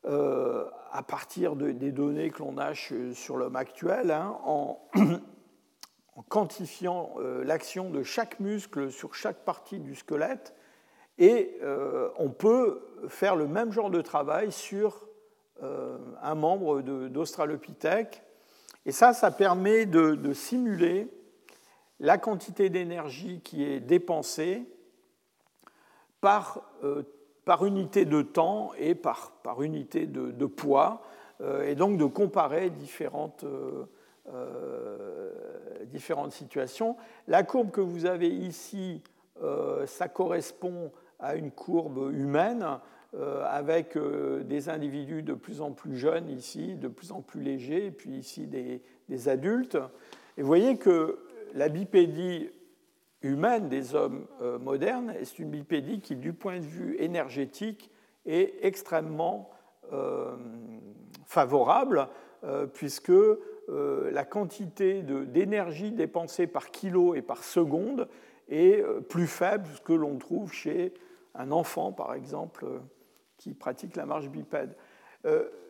euh, à partir des données que l'on a sur l'homme actuel, hein, en, quantifiant euh, l'action de chaque muscle sur chaque partie du squelette. Et euh, on peut faire le même genre de travail sur un membre d'Australopithèque. Et ça, ça permet de, de simuler la quantité d'énergie qui est dépensée par par unité de temps et par, par unité de, poids, euh, et donc de comparer différentes, euh, euh, différentes situations. La courbe que vous avez ici, ça correspond à une courbe humaine avec des individus de plus en plus jeunes ici, de plus en plus légers, et puis ici des, des adultes. Et vous voyez que la bipédie humaine des hommes euh, modernes, et c'est une bipédie qui, du point de vue énergétique, est extrêmement euh, favorable, euh, puisque la quantité d'énergie dépensée par kilo et par seconde est plus faible que l'on trouve chez un enfant, par exemple, qui pratiquent la marche bipède.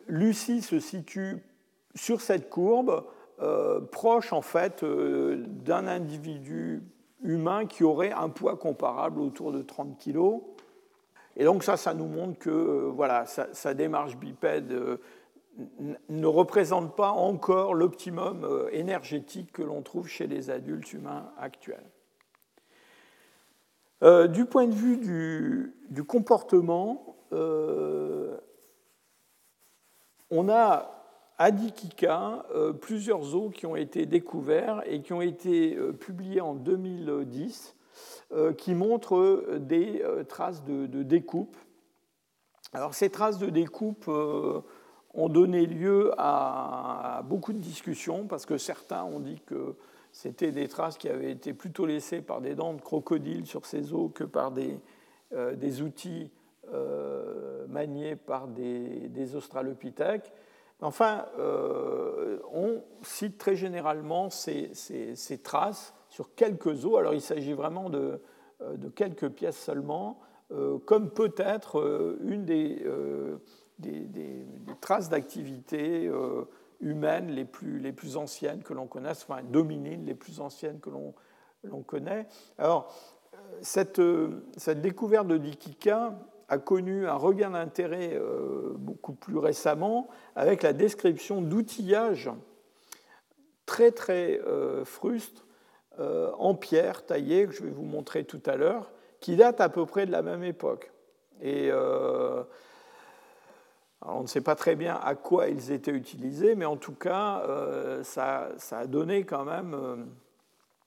Lucie se situe sur cette courbe, proche en fait d'un individu humain qui aurait un poids comparable autour de 30 kg. Et donc ça, ça nous montre que voilà, sa, démarche bipède ne représente pas encore l'optimum euh, énergétique que l'on trouve chez les adultes humains actuels. Euh, du point de vue du, comportement, euh, on a à Dikika plusieurs os qui ont été découverts et qui ont été publiés en 2010, qui montrent des traces de, découpe. Alors ces traces de découpe ont donné lieu à beaucoup de discussions parce que certains ont dit que c'était des traces qui avaient été plutôt laissées par des dents de crocodile sur ces os que par des, euh, outils euh, maniés par des australopithèques. Enfin, euh, on cite très généralement ces, ces, ces, traces sur quelques os. Alors il s'agit vraiment de, de, quelques pièces seulement, comme peut-être une des traces d'activité euh, humaines les plus, anciennes que l'on connaisse, enfin dominines les plus anciennes que l'on connaît. Alors, euh, cette, euh, cette, découverte de Dikika a connu un regain d'intérêt beaucoup plus récemment avec la description d'outillages très très frustres en pierre taillée, que je vais vous montrer tout à l'heure, qui datent à peu près de la même époque. Et on ne sait pas très bien à quoi ils étaient utilisés, mais en tout cas, euh, ça, a donné quand même euh,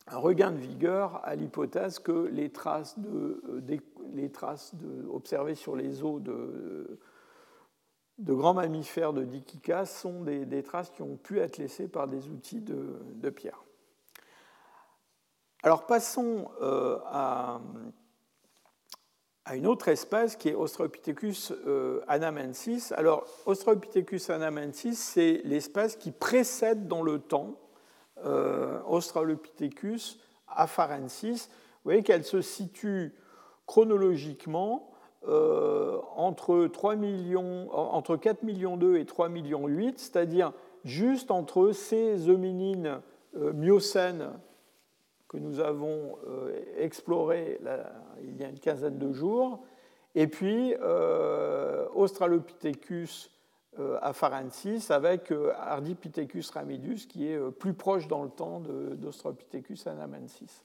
un regain de vigueur à l'hypothèse que les traces, de, euh, les traces observées sur les os de, grands mammifères de Dikika sont des, traces qui ont pu être laissées par des outils de, pierre. Alors passons à à une autre espèce qui est Australopithecus euh, anamensis. Alors, Australopithecus anamensis, c'est l'espèce qui précède dans le temps euh, Australopithecus afarensis. Vous voyez qu'elle se situe chronologiquement euh, entre, 3 millions, entre 4 millions 2 et 3 millions 8, c'est-à-dire juste entre ces hominines miocènes que nous avons euh, exploré il y a une quinzaine de jours, et puis euh, Australopithecus euh, afarensis avec Ardipithecus ramidus qui est plus proche dans le temps d'Australopithecus anamensis.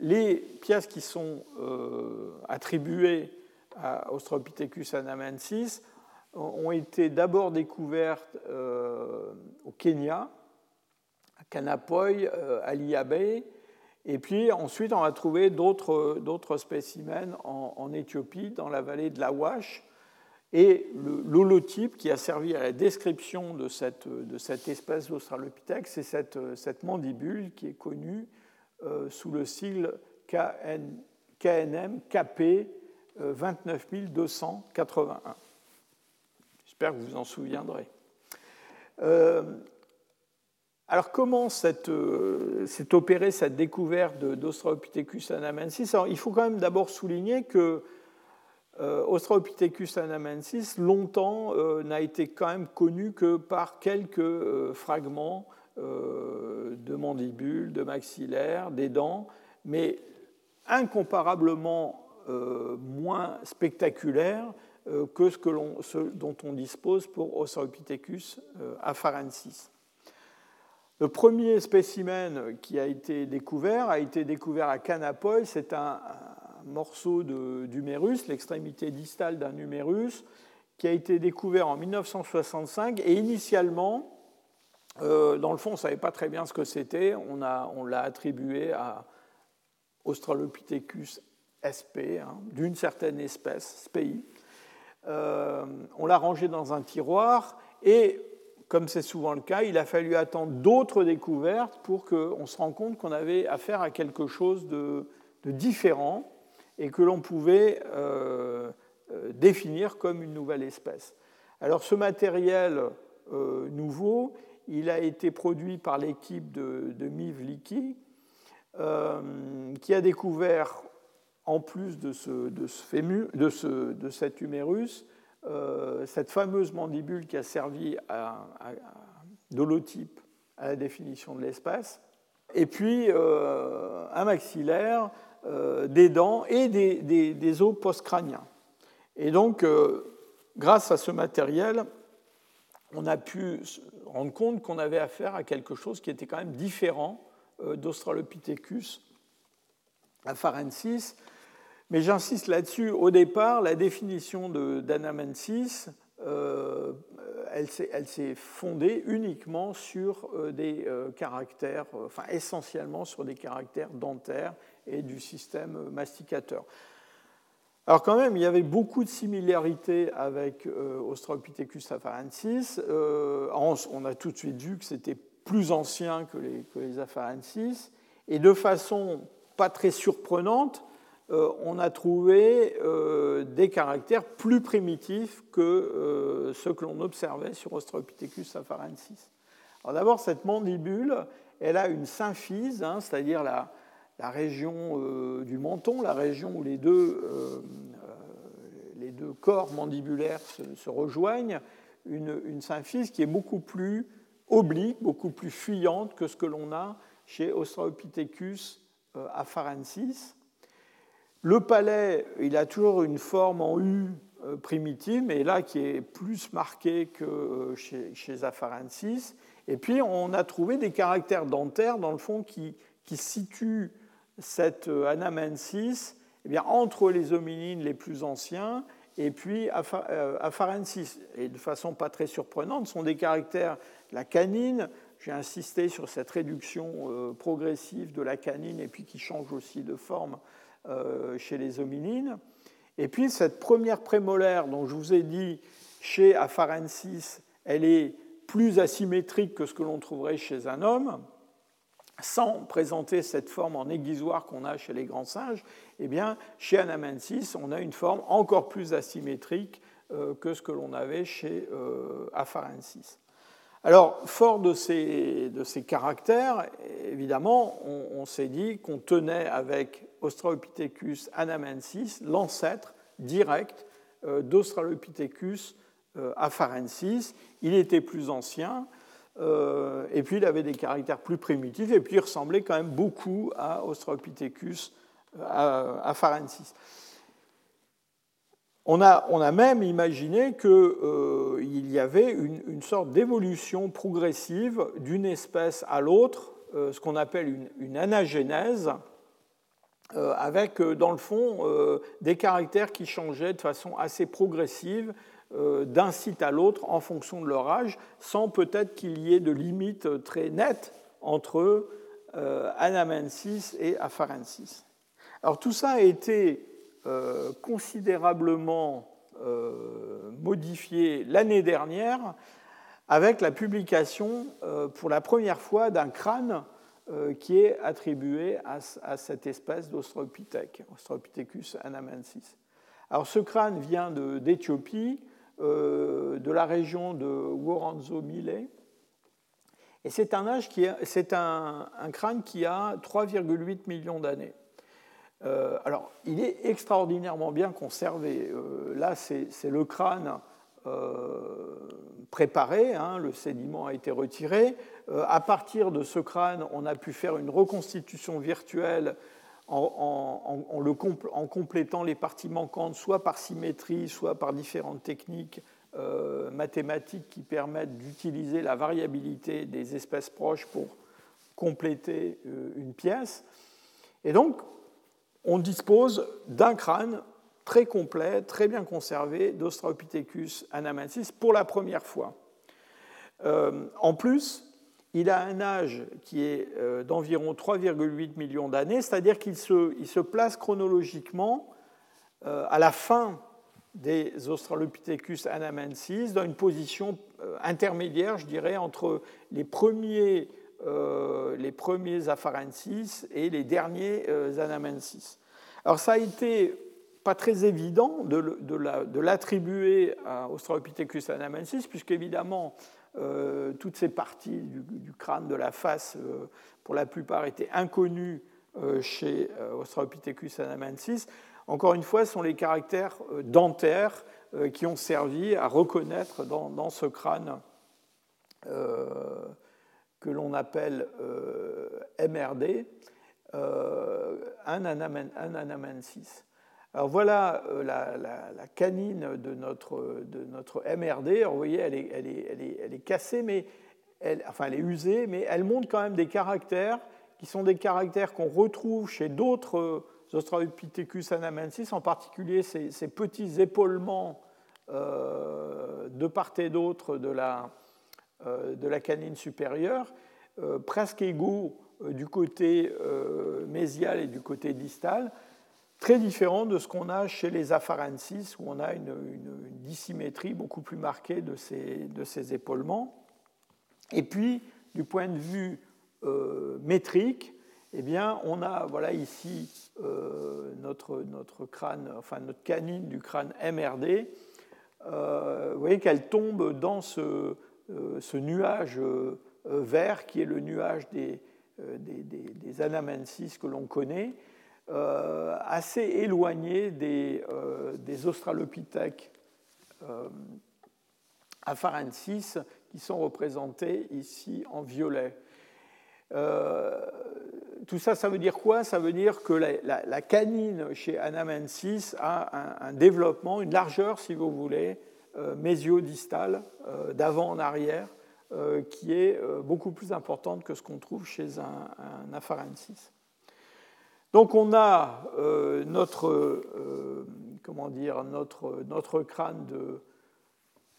Les pièces qui sont attribuées à Australopithecus anamensis ont été d'abord découvertes au Kenya, Canapoy, euh, Aliabe. Et puis ensuite, on a trouvé d'autres spécimens en, Éthiopie, dans la vallée de la Wash. Et l'holotype qui a servi à la description de cette, de cette espèce d'Australopithèque, c'est cette, cette, mandibule qui est connue euh, sous le sigle KN, KNM KP 29281. J'espère que vous vous en souviendrez. Euh, alors comment euh, s'est opérée cette découverte d'Australopithecus anamensis? Il faut quand même d'abord souligner que euh, anamensis, longtemps, euh, n'a été quand même connu que par quelques fragments de mandibules, de maxillaires, des dents, mais incomparablement moins spectaculaires que ce, que ce, dont on dispose pour Australopithecus afarensis. Le premier spécimen qui a été découvert a été découvert à Canapoy. C'est un, morceau d'humérus, l'extrémité distale d'un humérus, qui a été découvert en 1965. Et initialement, euh, dans le fond, on ne savait pas très bien ce que c'était. On, l'a attribué à Australopithecus sp, hein, d'une certaine espèce, SPI. Euh, on l'a rangé dans un tiroir et comme c'est souvent le cas, il a fallu attendre d'autres découvertes pour qu'on se rende compte qu'on avait affaire à quelque chose de, différent et que l'on pouvait euh, définir comme une nouvelle espèce. Alors ce matériel nouveau, il a été produit par l'équipe de, de Miv Liki, qui a découvert en plus de, ce, de, ce de, cet humérus, cette fameuse mandibule qui a servi à, d'holotype à la définition de l'espace, et puis un maxillaire, des dents et des, des, os postcrâniens. Et donc, grâce à ce matériel, on a pu rendre compte qu'on avait affaire à quelque chose qui était quand même différent euh, d'Australopithecus afarensis. Mais j'insiste là-dessus, au départ, la définition d'Anamensis, euh, elle s'est fondée uniquement sur euh, des caractères, enfin essentiellement sur des caractères dentaires et du système masticateur. Alors quand même, il y avait beaucoup de similarités avec euh, Australopithecus afarensis. Euh, on a tout de suite vu que c'était plus ancien que les, afarensis. Et de façon pas très surprenante, euh, on a trouvé des caractères plus primitifs que ceux que l'on observait sur Australopithecus afarensis. Alors d'abord, cette mandibule, elle a une symphyse, hein, c'est-à-dire la, la région euh, du menton, la région où les deux, euh, les deux corps mandibulaires se, rejoignent, une, symphyse qui est beaucoup plus oblique, beaucoup plus fuyante que ce que l'on a chez Australopithecus euh, afarensis. Le palais, il a toujours une forme en U primitive, mais là qui est plus marquée que chez, chez Afarensis. Et puis on a trouvé des caractères dentaires, dans le fond, qui, qui situent cette euh, anamensis eh bien, entre les hominines les plus anciens et puis euh, afarensis. Et de façon pas très surprenante, sont des caractères, la canine, j'ai insisté sur cette réduction euh, progressive de la canine et puis qui change aussi de forme chez les hominines. Et puis cette première prémolaire dont je vous ai dit chez Afarensis, elle est plus asymétrique que ce que l'on trouverait chez un homme sans présenter cette forme en aiguisoire qu'on a chez les grands singes, eh bien, chez Anamensis, on a une forme encore plus asymétrique euh, que ce que l'on avait chez euh, Afarensis. Alors, fort de ces, de ces caractères, évidemment, on, s'est dit qu'on tenait avec Australopithecus anamensis l'ancêtre direct euh, d'Australopithecus afarensis. Il était plus ancien, euh, et puis il avait des caractères plus primitifs, et puis il ressemblait quand même beaucoup à Australopithecus afarensis. On a, on a, même imaginé qu'il euh, y avait une, sorte d'évolution progressive d'une espèce à l'autre, euh, ce qu'on appelle une, une avec dans le fond des caractères qui changeaient de façon assez progressive euh, d'un site à l'autre en fonction de leur âge, sans peut-être qu'il y ait de limites très nettes entre euh, Anamensis et Afarensis. Alors tout ça a été euh, considérablement modifié l'année dernière avec la publication pour la première fois d'un crâne qui est attribué à, cette espèce d'Australopithèque, Australopithecus anamensis. Alors ce crâne vient d'Éthiopie, euh, de la région de Woranzo-Millet. Et c'est un, âge qui c'est un, crâne qui a 3,8 millions d'années. Euh, alors, il est extraordinairement bien conservé. Euh, là, c'est, le crâne préparé, hein, le sédiment a été retiré. à partir de ce crâne, on a pu faire une reconstitution virtuelle en, complétant les parties manquantes, soit par symétrie, soit par différentes techniques euh, mathématiques qui permettent d'utiliser la variabilité des espèces proches pour compléter euh, une pièce. Et donc, on dispose d'un crâne très complet, très bien conservé d'Australopithecus anamensis pour la première fois. Euh, en plus, il a un âge qui est euh, d'environ 3,8 millions d'années, c'est-à-dire qu'il se, place chronologiquement euh, à la fin des Australopithecus anamensis, dans une position euh, intermédiaire, je dirais, entre les premiers, afarensis et les derniers anamensis. Alors ça a été pas très évident de l'attribuer à Australopithecus anamensis, puisqu'évidemment, euh, toutes ces parties du, crâne de la face, euh, pour la plupart, étaient inconnues chez Australopithecus anamensis. Encore une fois, ce sont les caractères dentaires qui ont servi à reconnaître dans, ce crâne que l'on appelle MRD un, anamensis. Alors voilà euh, la, canine de notre, de notre MRD. vous voyez, elle est, elle est, elle est, cassée, mais elle, enfin elle est usée, mais elle montre quand même des caractères qui sont des caractères qu'on retrouve chez d'autres euh, Australopithecus anamensis, en particulier ces, petits épaulements euh, de part et d'autre de, la, de la canine supérieure, presque égaux du côté mésial et du côté distal très différent de ce qu'on a chez les afarensis, où on a une, dissymétrie beaucoup plus marquée de ces, épaulements. Et puis, du point de vue euh, métrique, eh bien, on a voilà, ici euh, notre, crâne, enfin notre canine du crâne MRD. Euh, vous voyez qu'elle tombe dans ce, nuage vert qui est le nuage des, des, des, des anamensis que l'on connaît. Euh, assez éloigné des, euh, des australopithèques euh, afarensis qui sont représentés ici en violet. tout ça, ça veut dire quoi? Ça veut dire que la, canine chez Anamensis a un, développement, une largeur, si vous voulez, mésiodistale, d'avant en arrière, qui est beaucoup plus importante que ce qu'on trouve chez un, un afarensis. Donc on a euh, notre, euh, comment dire, notre, notre crâne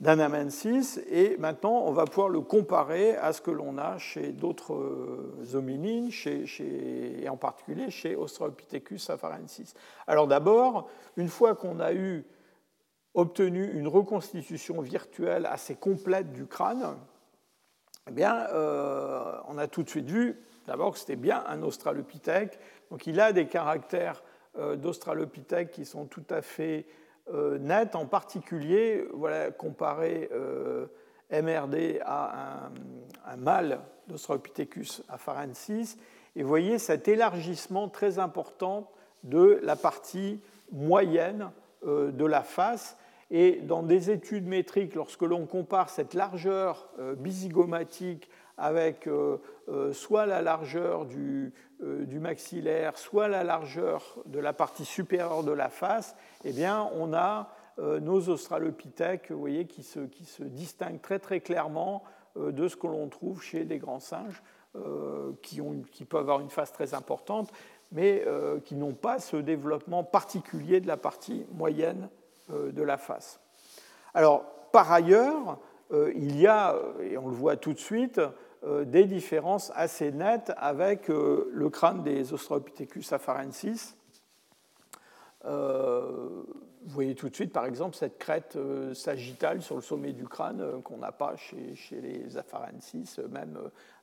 d'Anamensis et maintenant on va pouvoir le comparer à ce que l'on a chez d'autres euh, hominines, chez, et en particulier chez Australopithecus afarensis. Alors d'abord, une fois qu'on a eu obtenu une reconstitution virtuelle assez complète du crâne, eh bien, on a tout de suite vu d'abord c'était bien un australopithèque. Donc il a des caractères euh, d'Australopithèque qui sont tout à fait euh, nets, en particulier, voilà, comparer euh, MRD à un, mâle d'Australopithecus afarensis, et vous voyez cet élargissement très important de la partie moyenne de la face. Et dans des études métriques, lorsque l'on compare cette largeur bizygomatique avec soit la largeur du, euh, du maxillaire, soit la largeur de la partie supérieure de la face, eh bien, on a euh, nos australopithèques vous voyez, qui, se, distinguent très très clairement euh, de ce que l'on trouve chez des grands singes qui, ont, qui, peuvent avoir une face très importante, mais qui n'ont pas ce développement particulier de la partie moyenne de la face. Alors, par ailleurs, il y a, et on le voit tout de suite, euh, des différences assez nettes avec euh, le crâne des Australopithecus afarensis. Euh, vous voyez tout de suite, par exemple, cette crête sagittale sur le sommet du crâne qu'on n'a pas chez, les afarensis, même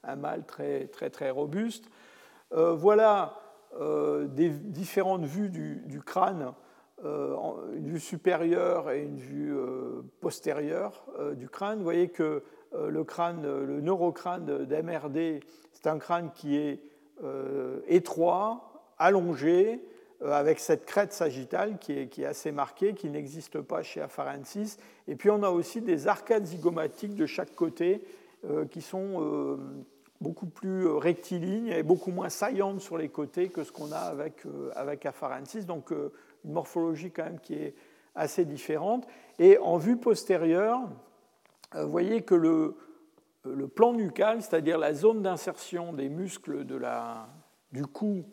un mâle très, très, très robuste. voilà des différentes vues du, crâne, une vue supérieure et une vue postérieure du crâne. Vous voyez que euh, le crâne, le neurocrâne d'MRD, c'est un crâne qui est euh, étroit, allongé, euh, avec cette crête sagittale qui est, assez marquée, qui n'existe pas chez Afarensis. Et puis on a aussi des arcades zygomatiques de chaque côté qui sont beaucoup plus rectilignes et beaucoup moins saillantes sur les côtés que ce qu'on a avec, avec Afarensis. Donc une morphologie quand même qui est assez différente. Et en vue postérieure, euh, voyez que le, plan nucal, c'est-à-dire la zone d'insertion des muscles du cou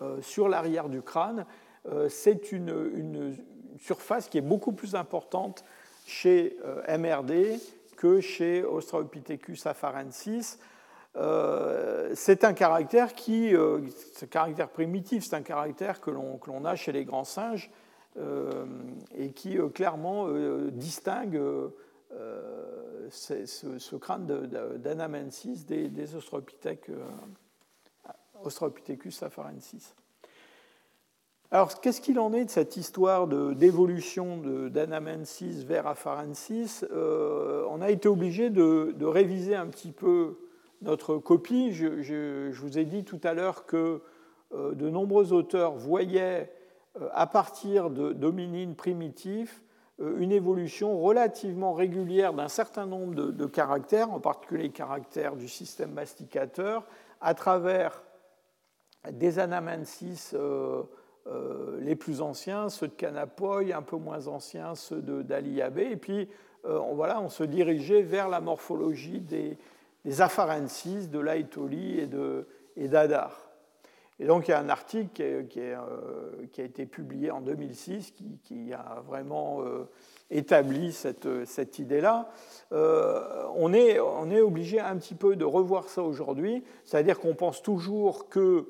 euh, sur l'arrière du crâne, euh, c'est une, surface qui est beaucoup plus importante chez MRD que chez Australopithecus afarensis. c'est un caractère qui, caractère primitif, c'est un caractère que l'on a chez les grands singes et qui clairement distingue euh, ce, crâne d'Anamensis des, euh, Australopithecus afarensis. Alors, qu'est-ce qu'il en est de cette histoire d'évolution d'Anamensis vers Afarensis euh, On a été obligé de, réviser un petit peu notre copie. Je, vous ai dit tout à l'heure que de nombreux auteurs voyaient à partir de primitifs une évolution relativement régulière d'un certain nombre de, caractères, en particulier les caractères du système masticateur, à travers des anamensis euh, les plus anciens, ceux de Canapoy, un peu moins anciens, ceux d'Aliabé. Et puis, euh, on, voilà, on se dirigeait vers la morphologie des, apharensis de Laetoli et d'Adar. Et, donc, il y a un article qui, euh, a été publié en 2006 qui, a vraiment établi cette, cette idée-là. on, est, obligé un petit peu de revoir ça aujourd'hui, c'est-à-dire qu'on pense toujours que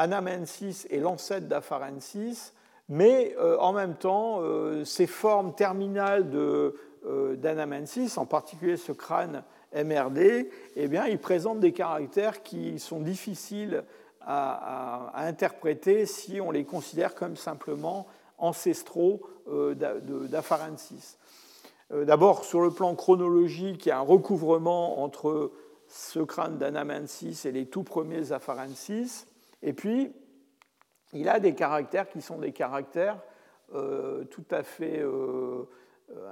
Anamensis est l'ancêtre d'Afarensis, mais euh, en même temps, euh, ces formes terminales euh, d'Anamensis, en particulier ce crâne MRD, eh bien, ils présentent des caractères qui sont difficiles à, interpréter si on les considère comme simplement ancestraux d'Afarensis. D'abord, sur le plan chronologique, il y a un recouvrement entre ce crâne d'Anamensis et les tout premiers Afarensis. Et puis, il a des caractères qui sont des caractères euh, tout à fait euh,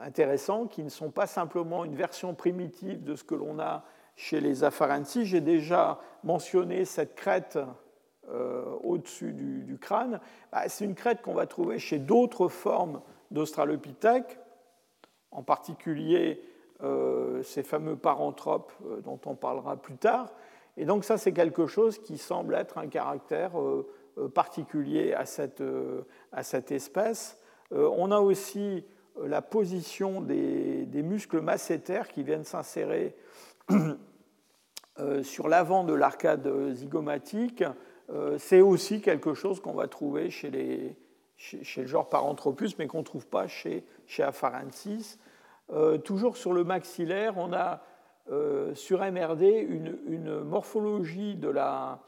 intéressants, qui ne sont pas simplement une version primitive de ce que l'on a chez les Afarensis. J'ai déjà mentionné cette crête euh, au-dessus du, crâne. Bah, c'est une crête qu'on va trouver chez d'autres formes d'Australopithèque, en particulier ces fameux paranthropes dont on parlera plus tard. Et donc ça, c'est quelque chose qui semble être un caractère euh, euh, particulier à cette, euh, à cette espèce. On a aussi la position des, muscles massétaires qui viennent s'insérer sur l'avant de l'arcade zygomatique. C'est aussi quelque chose qu'on va trouver chez, les, chez, le genre Paranthropus, mais qu'on ne trouve pas chez, chez Afarensis. toujours sur le maxillaire, on a euh, sur MRD une, morphologie de la,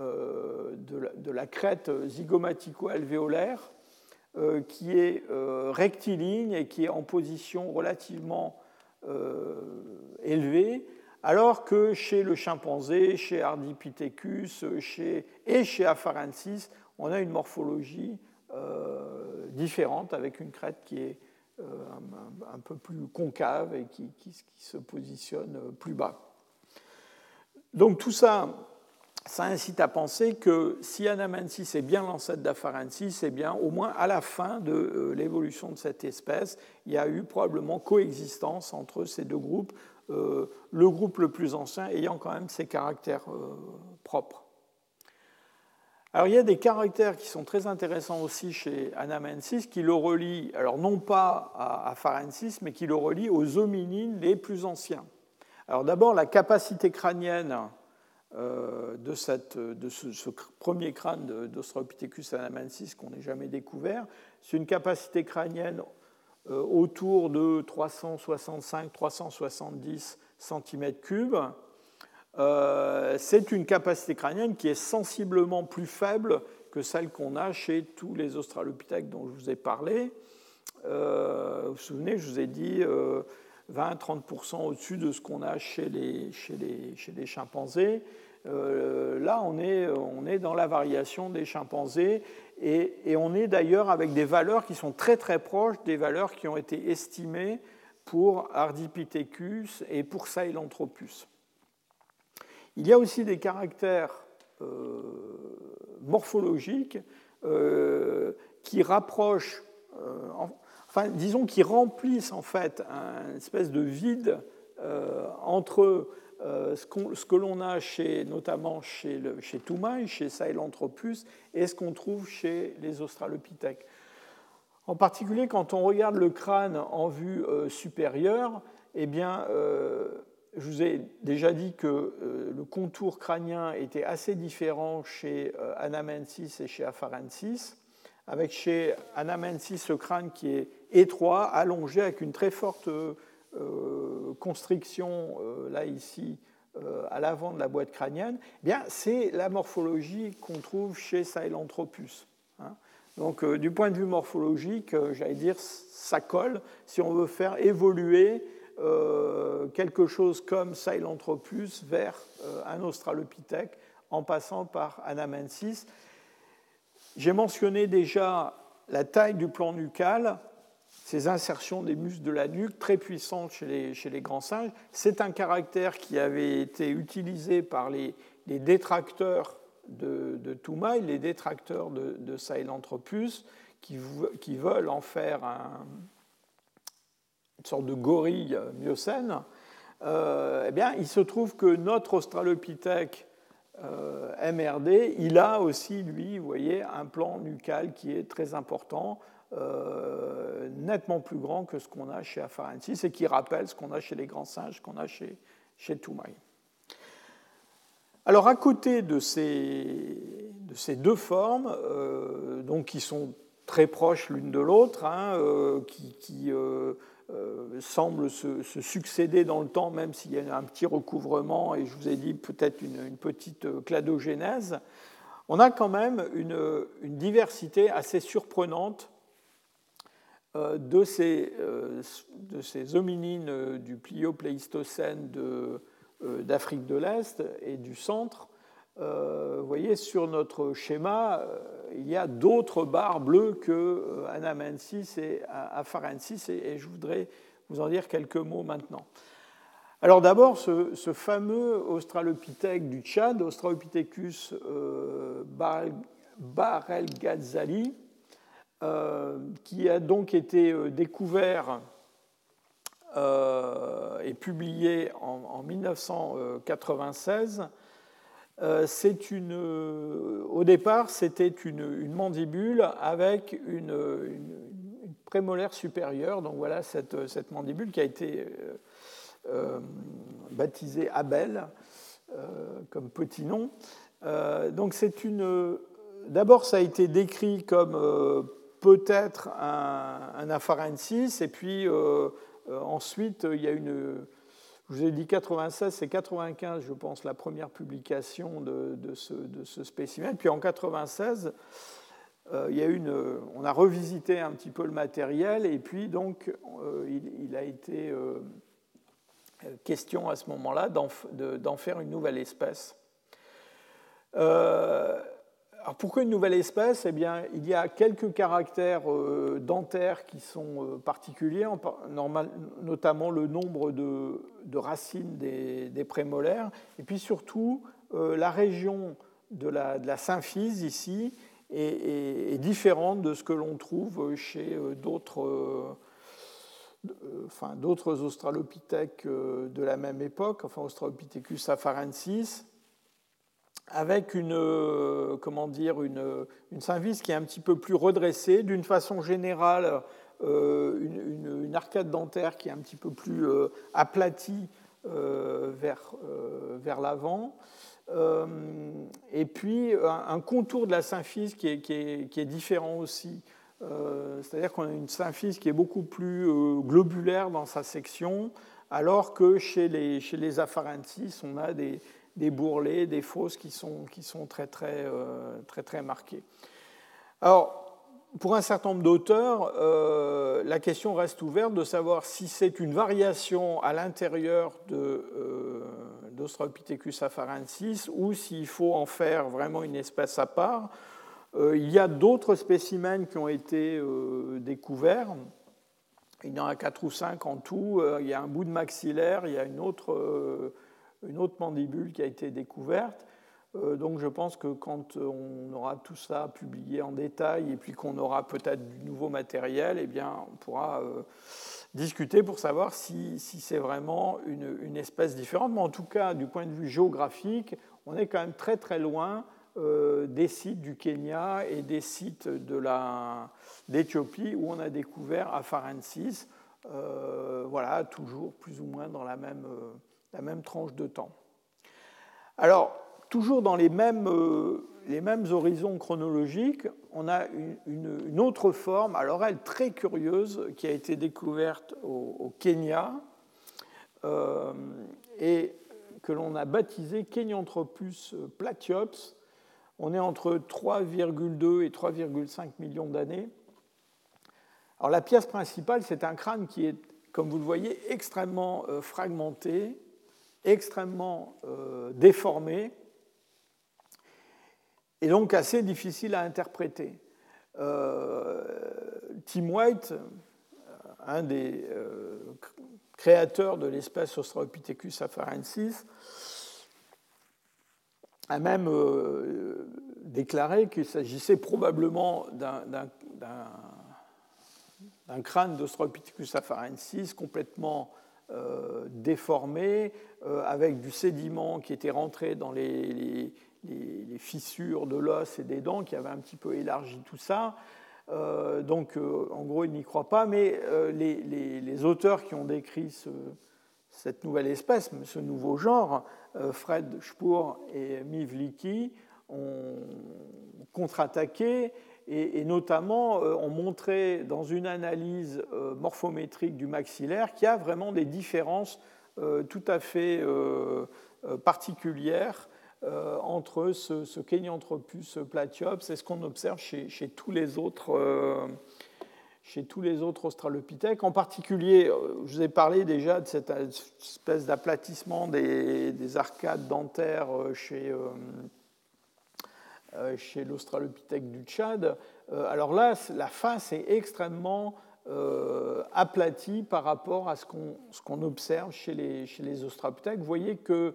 euh, de, la, crête zygomatico-alvéolaire euh, qui est rectiligne et qui est en position relativement élevée, alors que chez le chimpanzé, chez Ardipithecus chez, et chez Afarensis, on a une morphologie différente avec une crête qui est euh, un, peu plus concave et qui, se positionne plus bas. Donc tout ça, ça incite à penser que si Anamensis est bien l'ancêtre d'Afarensis, c'est bien au moins à la fin de euh, l'évolution de cette espèce, il y a eu probablement coexistence entre ces deux groupes, euh, le groupe le plus ancien ayant quand même ses caractères propres. Alors il y a des caractères qui sont très intéressants aussi chez Anamensis qui le relient, alors non pas à, Pharensis, mais qui le relient aux hominines les plus anciens. Alors d'abord la capacité crânienne euh, de, cette, de ce, premier crâne d'Australopithecus anamensis qu'on n'ait jamais découvert, c'est une capacité crânienne euh, autour de 365-370 cm3 euh, c'est une capacité crânienne qui est sensiblement plus faible que celle qu'on a chez tous les australopithèques dont je vous ai parlé. Euh, vous vous souvenez, je vous ai dit 20-30% euh, au-dessus de ce qu'on a chez les, chez les, chez les chimpanzés. là, on est, on est dans la variation des chimpanzés et, on est d'ailleurs avec des valeurs qui sont très très proches des valeurs qui ont été estimées pour Ardipithecus et pour Sahelanthropus. Il y a aussi des caractères euh, morphologiques euh, qui rapprochent, euh, disons, qui remplissent en fait une espèce de vide entre ce, que l'on a chez, notamment chez, le, chez Toumaï, chez Sahelanthropus, et ce qu'on trouve chez les Australopithèques. En particulier, quand on regarde le crâne en vue supérieure, eh bien, je vous ai déjà dit que euh, le contour crânien était assez différent chez euh, Anamensis et chez Afarensis, avec chez Anamensis le crâne qui est étroit, allongé, avec une très forte euh, constriction, là ici, à l'avant de la boîte crânienne. Eh bien, c'est la morphologie qu'on trouve chez Sahelanthropus. Hein. Donc, du point de vue morphologique, j'allais dire, ça colle si on veut faire évoluer euh, quelque chose comme Sahelanthropus vers euh, un Australopithèque en passant par Anamensis. J'ai mentionné déjà la taille du plan nucal, ces insertions des muscles de la nuque très puissantes chez les, grands singes. C'est un caractère qui avait été utilisé par les, détracteurs de, de Toumaï, les détracteurs de, de Sahelanthropus, qui, veulent en faire un, une sorte de gorille miocène. Euh, eh bien, il se trouve que notre Australopithèque euh, MRD, il a aussi, lui, vous voyez, un plan nucal qui est très important, euh, nettement plus grand que ce qu'on a chez Afarensis et qui rappelle ce qu'on a chez les grands singes, qu'on a chez, chez Toumaï. Alors, à côté de ces, de ces deux formes, euh, donc qui sont très proches l'une de l'autre, hein, qui euh, euh, semblent se, succéder dans le temps, même s'il y a un petit recouvrement, et je vous ai dit peut-être une, petite cladogénèse, on a quand même une, diversité assez surprenante ces, de ces hominines du Pliopléistocène d'Afrique de l'Est et du centre. Vous voyez, sur notre schéma, il y a d'autres barres bleues que Anamensis et Afarensis, et, je voudrais vous en dire quelques mots maintenant. Alors d'abord, ce, fameux Australopithèque du Tchad, Australopithecus euh, Barel-Ghazali, euh, qui a donc été découvert euh, et publié en, en 1996 euh, une, euh, au départ, c'était une, mandibule avec une, prémolaire supérieure. Donc voilà cette, cette, mandibule qui a été euh, baptisée Abel comme petit nom. donc c'est une. D'abord, ça a été décrit comme peut-être un, un apharensis, et puis ensuite il y a une je vous ai dit 96, c'est 95, je pense, la première publication de, ce, spécimen. Puis en 96, euh, il y a une, on a revisité un petit peu le matériel et puis donc euh, il, a été euh, question à ce moment-là d'en faire une nouvelle espèce. Alors pourquoi une nouvelle espèce? Eh bien, Il y a quelques caractères euh, dentaires qui sont euh, particuliers, notamment le nombre de, racines des, prémolaires, et puis surtout euh, la région de la, de symphyse ici est, est, différente de ce que l'on trouve chez d'autres enfin, australopithèques de la même époque, enfin Australopithecus afarensis avec une, euh, comment dire, une, une symphyse qui est un petit peu plus redressée, d'une façon générale, euh, une, une, arcade dentaire qui est un petit peu plus euh, aplatie euh, vers, euh, vers l'avant, euh, et puis un, contour de la symphyse qui est, qui est, qui est différent aussi. C'est-à-dire qu'on a une symphyse qui est beaucoup plus globulaire dans sa section, alors que chez les, chez les on a des, des bourrelets, des fosses qui sont, qui sont très, très, euh, très, très marquées. Alors, pour un certain nombre d'auteurs, euh, la question reste ouverte de savoir si c'est une variation à l'intérieur euh, d'Australopithecus afarensis ou s'il faut en faire vraiment une espèce à part. Il y a d'autres spécimens qui ont été découverts. Il y en a quatre ou cinq en tout. il y a un bout de maxillaire, il y a une autre une autre mandibule qui a été découverte. Euh, donc je pense que quand on aura tout ça publié en détail et puis qu'on aura peut-être du nouveau matériel, eh bien, on pourra euh, discuter pour savoir si, si c'est vraiment une, une, espèce différente. Mais en tout cas, du point de vue géographique, on est quand même très très loin euh, des sites du Kenya et des sites d'Éthiopie où on a découvert Afarensis. Voilà, toujours plus ou moins dans la même la même tranche de temps. Alors, toujours dans les mêmes, euh, horizons chronologiques, on a une, autre forme, alors elle très curieuse, qui a été découverte au, au Kenya euh, et que l'on a baptisée Kenyanthropus platyops. On est entre 3,2 et 3,5 millions d'années. Alors la pièce principale, c'est un crâne qui est, comme vous le voyez, extrêmement euh, fragmenté, extrêmement euh, déformé. et donc assez difficile à interpréter. Tim White, un des créateur de l'espèce Australopithecus afarensis, a même euh, déclaré qu'il s'agissait probablement d'un crâne d'Australopithecus afarensis complètement euh, déformé, euh, avec du sédiment qui était rentré dans les, fissures de l'os et des dents, qui avait un petit peu élargi tout ça. Euh, donc, euh, en gros, il n'y croit pas, mais euh, les, auteurs qui ont décrit cette nouvelle espèce, ce nouveau genre, Fred Spoor et Miv ont contre-attaqué et, notamment ont montré dans une analyse morphométrique du maxillaire qu'il y a vraiment des différences tout à fait particulières euh, entre ce, Kenyanthropus platyops et ce qu'on observe chez, tous les autres. Euh, chez tous les autres australopithèques. En particulier, euh, je vous ai parlé déjà de cette espèce d'aplatissement des, arcades dentaires chez, chez l'australopithèque du Tchad. alors là, la face est extrêmement aplatie par rapport à ce qu'on observe chez les, chez australopithèques. Vous voyez que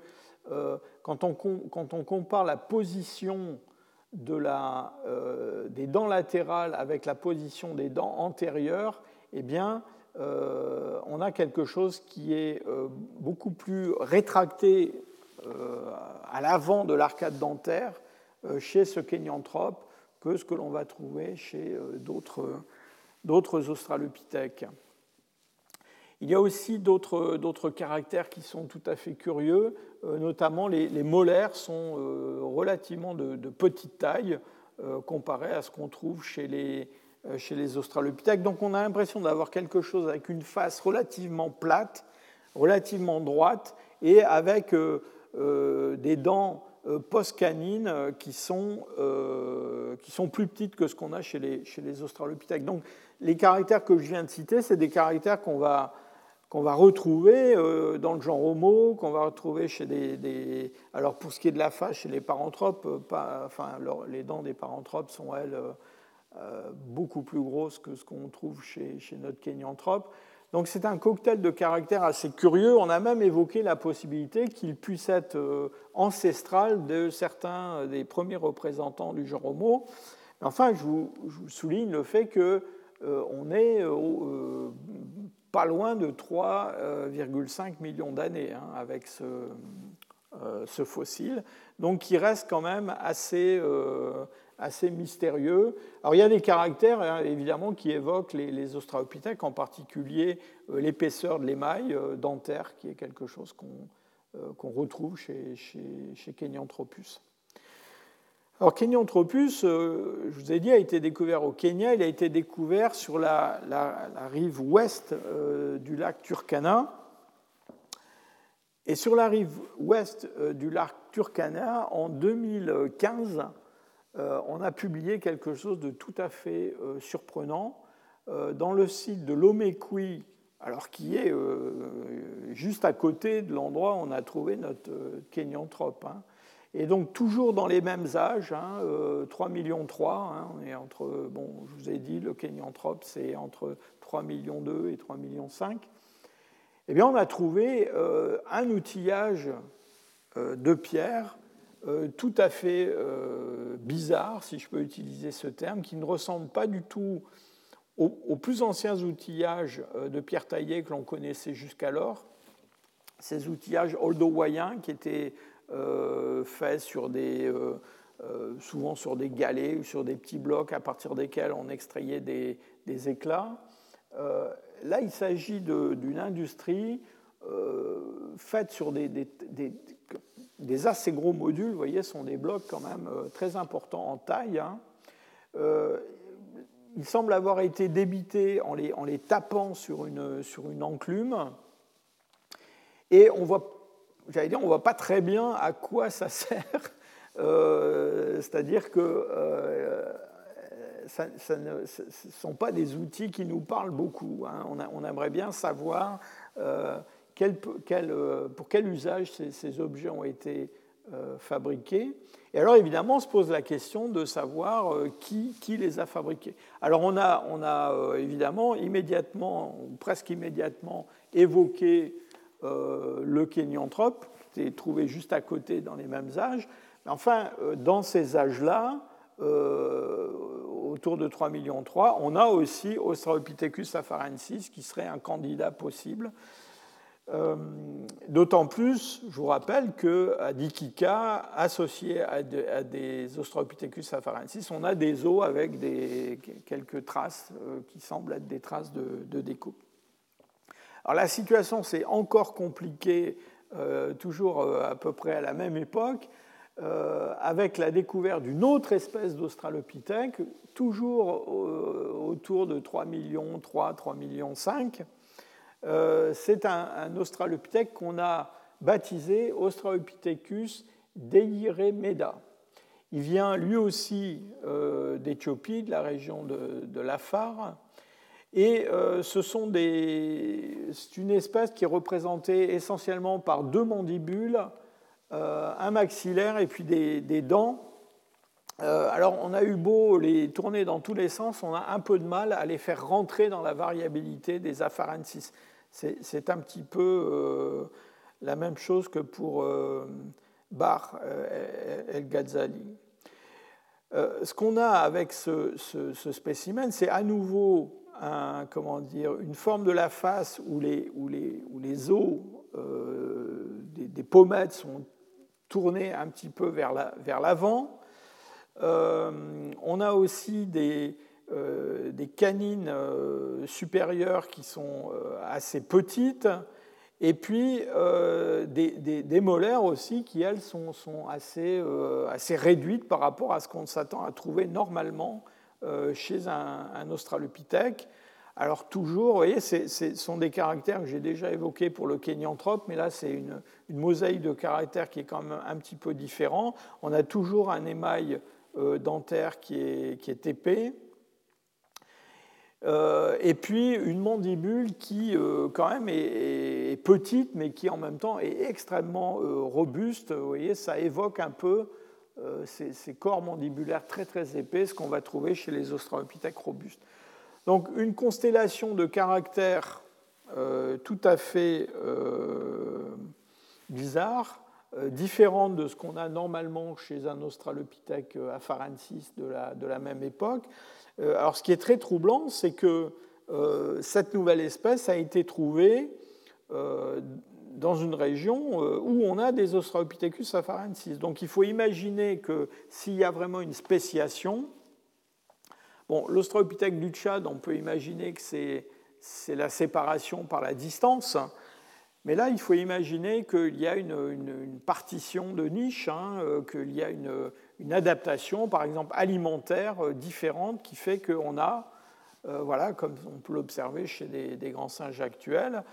euh, quand on, compare la position euh, des dents latérales avec la position des dents antérieures, eh bien, euh, on a quelque chose qui est beaucoup plus rétracté à l'avant de l'arcade dentaire chez ce kénianthrope que ce que l'on va trouver chez d'autres australopithèques. Il y a aussi d'autres caractères qui sont tout à fait curieux, euh, notamment les, molaires sont euh, relativement de, petite taille euh, comparé à ce qu'on trouve chez les, chez les australopithèques. Donc on a l'impression d'avoir quelque chose avec une face relativement plate, relativement droite, et avec des dents post-canines qui sont, qui sont plus petites que ce qu'on a chez les, chez les australopithèques. Donc les caractères que je viens de citer, c'est des caractères qu'on va va retrouver euh, dans le genre Homo, qu'on va retrouver chez des, Alors pour ce qui est de la face, chez les paranthropes, euh, pas, enfin, les dents des paranthropes sont, elles, euh, beaucoup plus grosses que ce qu'on trouve chez, chez notre kénianthrope. Donc c'est un cocktail de caractères assez curieux. On a même évoqué la possibilité qu'il puisse être ancestral de certains des premiers représentants du genre Homo. Enfin, je vous, souligne le fait que on est pas loin de 3,5 millions d'années hein, avec ce, euh, ce, fossile, donc qui reste quand même assez, euh, assez mystérieux. Alors il y a des caractères hein, évidemment qui évoquent les, les australopithèques, en particulier euh, l'épaisseur de l'émail dentaire, qui est quelque chose qu'on retrouve chez, Kenyanthropus. Alors, Kenyanthropus, euh, je vous ai dit, a été découvert au Kenya. Il a été découvert sur la, rive ouest euh, du lac Turkana. Et sur la rive ouest euh, du lac Turkana, en 2015, on a publié quelque chose de tout à fait surprenant dans le site de Lomekwi, alors qui est juste à côté de l'endroit où on a trouvé notre Kenyanthrope. Hein. Et donc toujours dans les mêmes âges, hein, 3 euh, millions 3, hein, entre, bon, je vous ai dit, le Kenyanthrope, c'est entre 3 millions 2 et 3 millions 5. Eh bien, on a trouvé euh, un outillage euh, de pierre tout à fait bizarre, si je peux utiliser ce terme, qui ne ressemble pas du tout aux, plus anciens outillages de pierre taillée que l'on connaissait jusqu'alors. Ces outillages oldowaïens qui étaient euh, fait sur des, euh, euh, souvent sur des galets ou sur des petits blocs à partir desquels on extrayait des, éclats. là, il s'agit d'une industrie faite sur des, assez gros modules, vous voyez, sont des blocs quand même très importants en taille. Hein. il semble avoir été débité en les, en les tapant sur une, sur une enclume. Et on voit j'allais dire, on voit pas très bien à quoi ça sert. Euh, c'est-à-dire que euh, ça, ne sont pas des outils qui nous parlent beaucoup. Hein. On, aimerait bien savoir euh, pour quel usage ces, objets ont été fabriqués. Et alors évidemment, on se pose la question de savoir qui, qui les a fabriqués. Alors on a, évidemment immédiatement, presque immédiatement, évoqué le kénianthrope, qui est trouvé juste à côté dans les mêmes âges. Enfin, dans ces âges-là, euh, autour de 3,3 millions, on a aussi Australopithecus afarensis qui serait un candidat possible. Euh, d'autant plus, je vous rappelle qu'à Dikika, associé à, des Australopithecus afarensis, on a des os avec quelques traces euh, qui semblent être des traces de, de découpe. Alors la situation s'est encore compliquée, toujours à peu près à la même époque, euh, avec la découverte d'une autre espèce d'Australopithèque, toujours autour de 3 millions, 3, 3 millions 5. Euh, c'est un, Australopithèque qu'on a baptisé Australopithecus deiremeda. Il vient lui aussi euh, d'Éthiopie, de la région de, de l'Afar. Et ce sont des, c'est une espèce qui est représentée essentiellement par deux mandibules euh, un maxillaire et puis des, dents. Euh, alors, on a eu beau les tourner dans tous les sens, on a un peu de mal à les faire rentrer dans la variabilité des afarensis. C'est un petit peu euh, la même chose que pour Bar El Ghazali. ce qu'on a avec ce, spécimen, c'est à nouveau une forme de la face où les, os des, pommettes sont tourner un petit peu vers l'avant. Euh, on a aussi des, euh, des canines euh, supérieures qui sont assez petites, et puis des, molaires aussi qui, elles, sont, assez, réduites par rapport à ce qu'on s'attend à trouver normalement chez un, australopithèque. Alors toujours, vous voyez, ce sont des caractères que j'ai déjà évoqués pour le kénianthrope, mais là c'est une, mosaïque de caractères qui est quand même un petit peu différent. On a toujours un émail euh, dentaire qui est, épais. Euh, et puis une mandibule qui euh, quand même est, petite, mais qui en même temps est extrêmement robuste. Vous voyez, ça évoque un peu ces, corps mandibulaires très très épais, ce qu'on va trouver chez les australopithèques robustes. Donc une constellation de caractères euh, tout à fait euh, bizarres, euh, différente de ce qu'on a normalement chez un Australopithèque afarensis de la, de la même époque. Alors ce qui est très troublant, c'est que cette nouvelle espèce a été trouvée dans une région où on a des Australopithecus afarensis. Donc il faut imaginer que s'il y a vraiment une spéciation, Bon, l'Australopithèque du Tchad, on peut imaginer que c'est la séparation par la distance, mais là, il faut imaginer qu'il y a une, partition de niche, hein, euh, qu'il y a une, adaptation, par exemple alimentaire, euh, différente, qui fait qu'on a, euh, voilà, comme on peut l'observer chez des, grands singes actuels,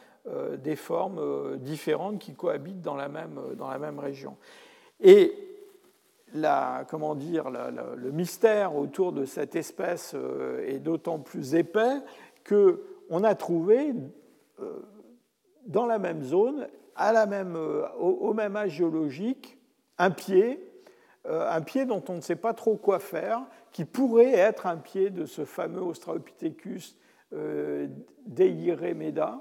des formes différentes qui cohabitent dans la même, région. Et la, comment dire, le mystère autour de cette espèce euh, est d'autant plus épais qu'on a trouvé euh, dans la même zone, à euh, au, même âge géologique, un pied, un pied dont on ne sait pas trop quoi faire, qui pourrait être un pied de ce fameux Australopithecus Deiremeda.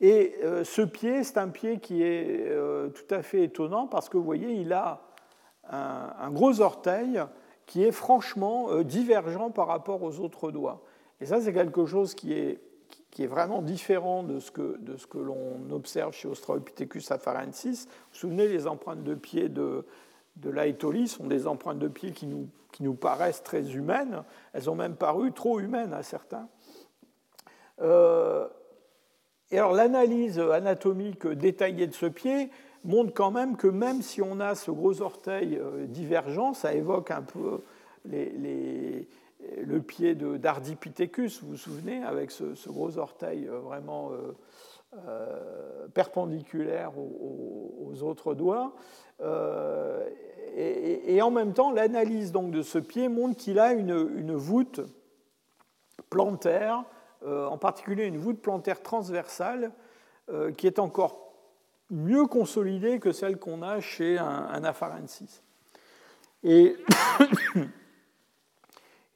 Et ce pied, c'est un pied qui est tout à fait étonnant parce que vous voyez, il a un, gros orteil qui est franchement euh, divergent par rapport aux autres doigts. Et ça, c'est quelque chose qui est, qui est vraiment différent de ce que, que l'on observe chez Australopithecus afarensis. Vous vous souvenez, les empreintes de pied de, de l'Aetoli sont des empreintes de pied qui nous, qui nous paraissent très humaines. Elles ont même paru trop humaines à certains. Euh, et alors l'analyse anatomique détaillée de ce pied montre quand même que même si on a ce gros orteil euh, divergent, ça évoque un peu le pied d'Ardipithecus, vous vous souvenez, avec ce, gros orteil euh, vraiment euh, perpendiculaire aux, autres doigts. Et, en même temps, l'analyse donc de ce pied montre qu'il a une, voûte plantaire, en particulier une voûte plantaire transversale, qui est encore mieux consolidée que celle qu'on a chez un, afarensis. <coughs> Et,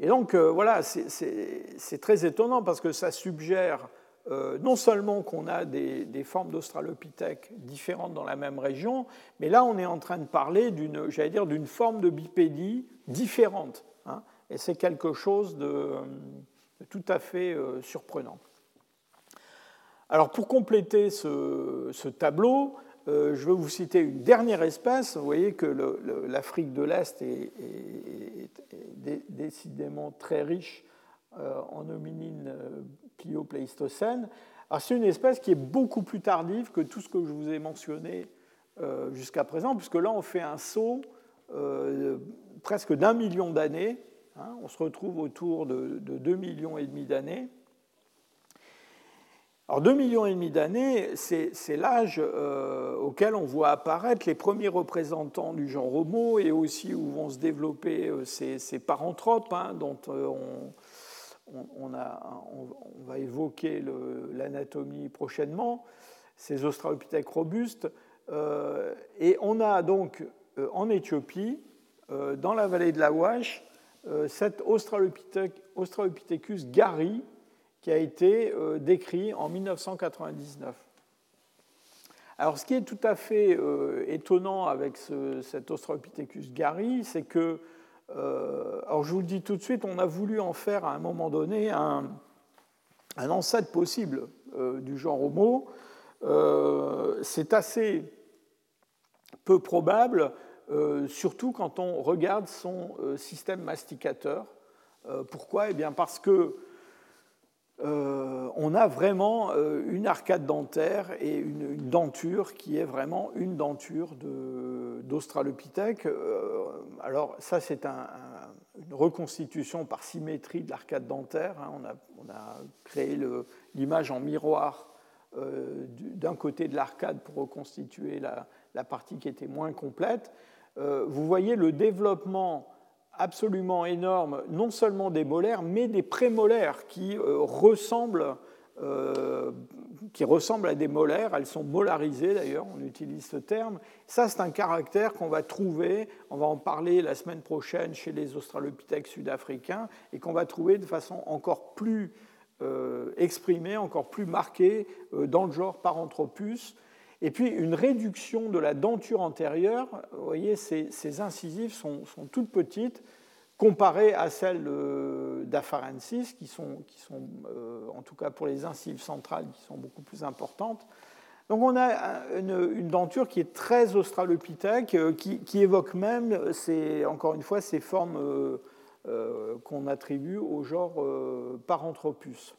donc, euh, voilà, c'est très étonnant parce que ça suggère euh, non seulement qu'on a des, formes d'australopithèques différentes dans la même région, mais là, on est en train de parler d'une, j'allais dire, d'une forme de bipédie différente. Hein. et c'est quelque chose de, tout à fait euh, surprenant. Alors, pour compléter ce, tableau, euh, je vais vous citer une dernière espèce. Vous voyez que l'Afrique de l'Est est, décidément très riche en hominines Pliopléistocène. C'est une espèce qui est beaucoup plus tardive que tout ce que je vous ai mentionné euh, jusqu'à présent, puisque là, on fait un saut euh, presque d'un million d'années. Hein. on se retrouve autour de, de 2 millions et demi d'années. Alors 2 millions et demi d'années, c'est l'âge euh, auquel on voit apparaître les premiers représentants du genre Homo et aussi où vont se développer ces, paranthropes hein, dont on, on, va évoquer l'anatomie prochainement, ces australopithèques robustes. Euh, et on a donc euh, en Éthiopie, euh, dans la vallée de la Wash, cet Australopithecus gari qui a été décrit en 1999. Alors, ce qui est tout à fait étonnant avec cet Australopithecus gari, c'est que alors je vous le dis tout de suite, on a voulu en faire à un moment donné un, ancêtre possible euh, du genre Homo. Euh, c'est assez peu probable, surtout quand on regarde son système masticateur. pourquoi? Eh bien parce que euh, on a vraiment euh, une arcade dentaire et une, denture qui est vraiment une denture d'Australopithèque. Euh, alors ça, c'est une reconstitution par symétrie de l'arcade dentaire. Hein. On, a, créé l'image en miroir d'un côté de l'arcade pour reconstituer la, partie qui était moins complète. vous voyez le développement absolument énorme, non seulement des molaires, mais des prémolaires qui euh, ressemblent, euh, qui ressemblent à des molaires. Elles sont molarisées d'ailleurs, on utilise ce terme. Ça, c'est un caractère qu'on va trouver, on va en parler la semaine prochaine chez les australopithèques sud-africains, et qu'on va trouver de façon encore plus euh, exprimée, encore plus marquée dans le genre Paranthropus. Et puis une réduction de la denture antérieure, vous voyez, ces, incisives sont, toutes petites comparées à celles d'Afarensis, qui sont, qui sont euh, en tout cas pour les incisives centrales, qui sont beaucoup plus importantes. Donc on a une, denture qui est très australopithèque, euh, qui, évoque même, encore une fois, ces formes euh, qu'on attribue au genre Paranthropus.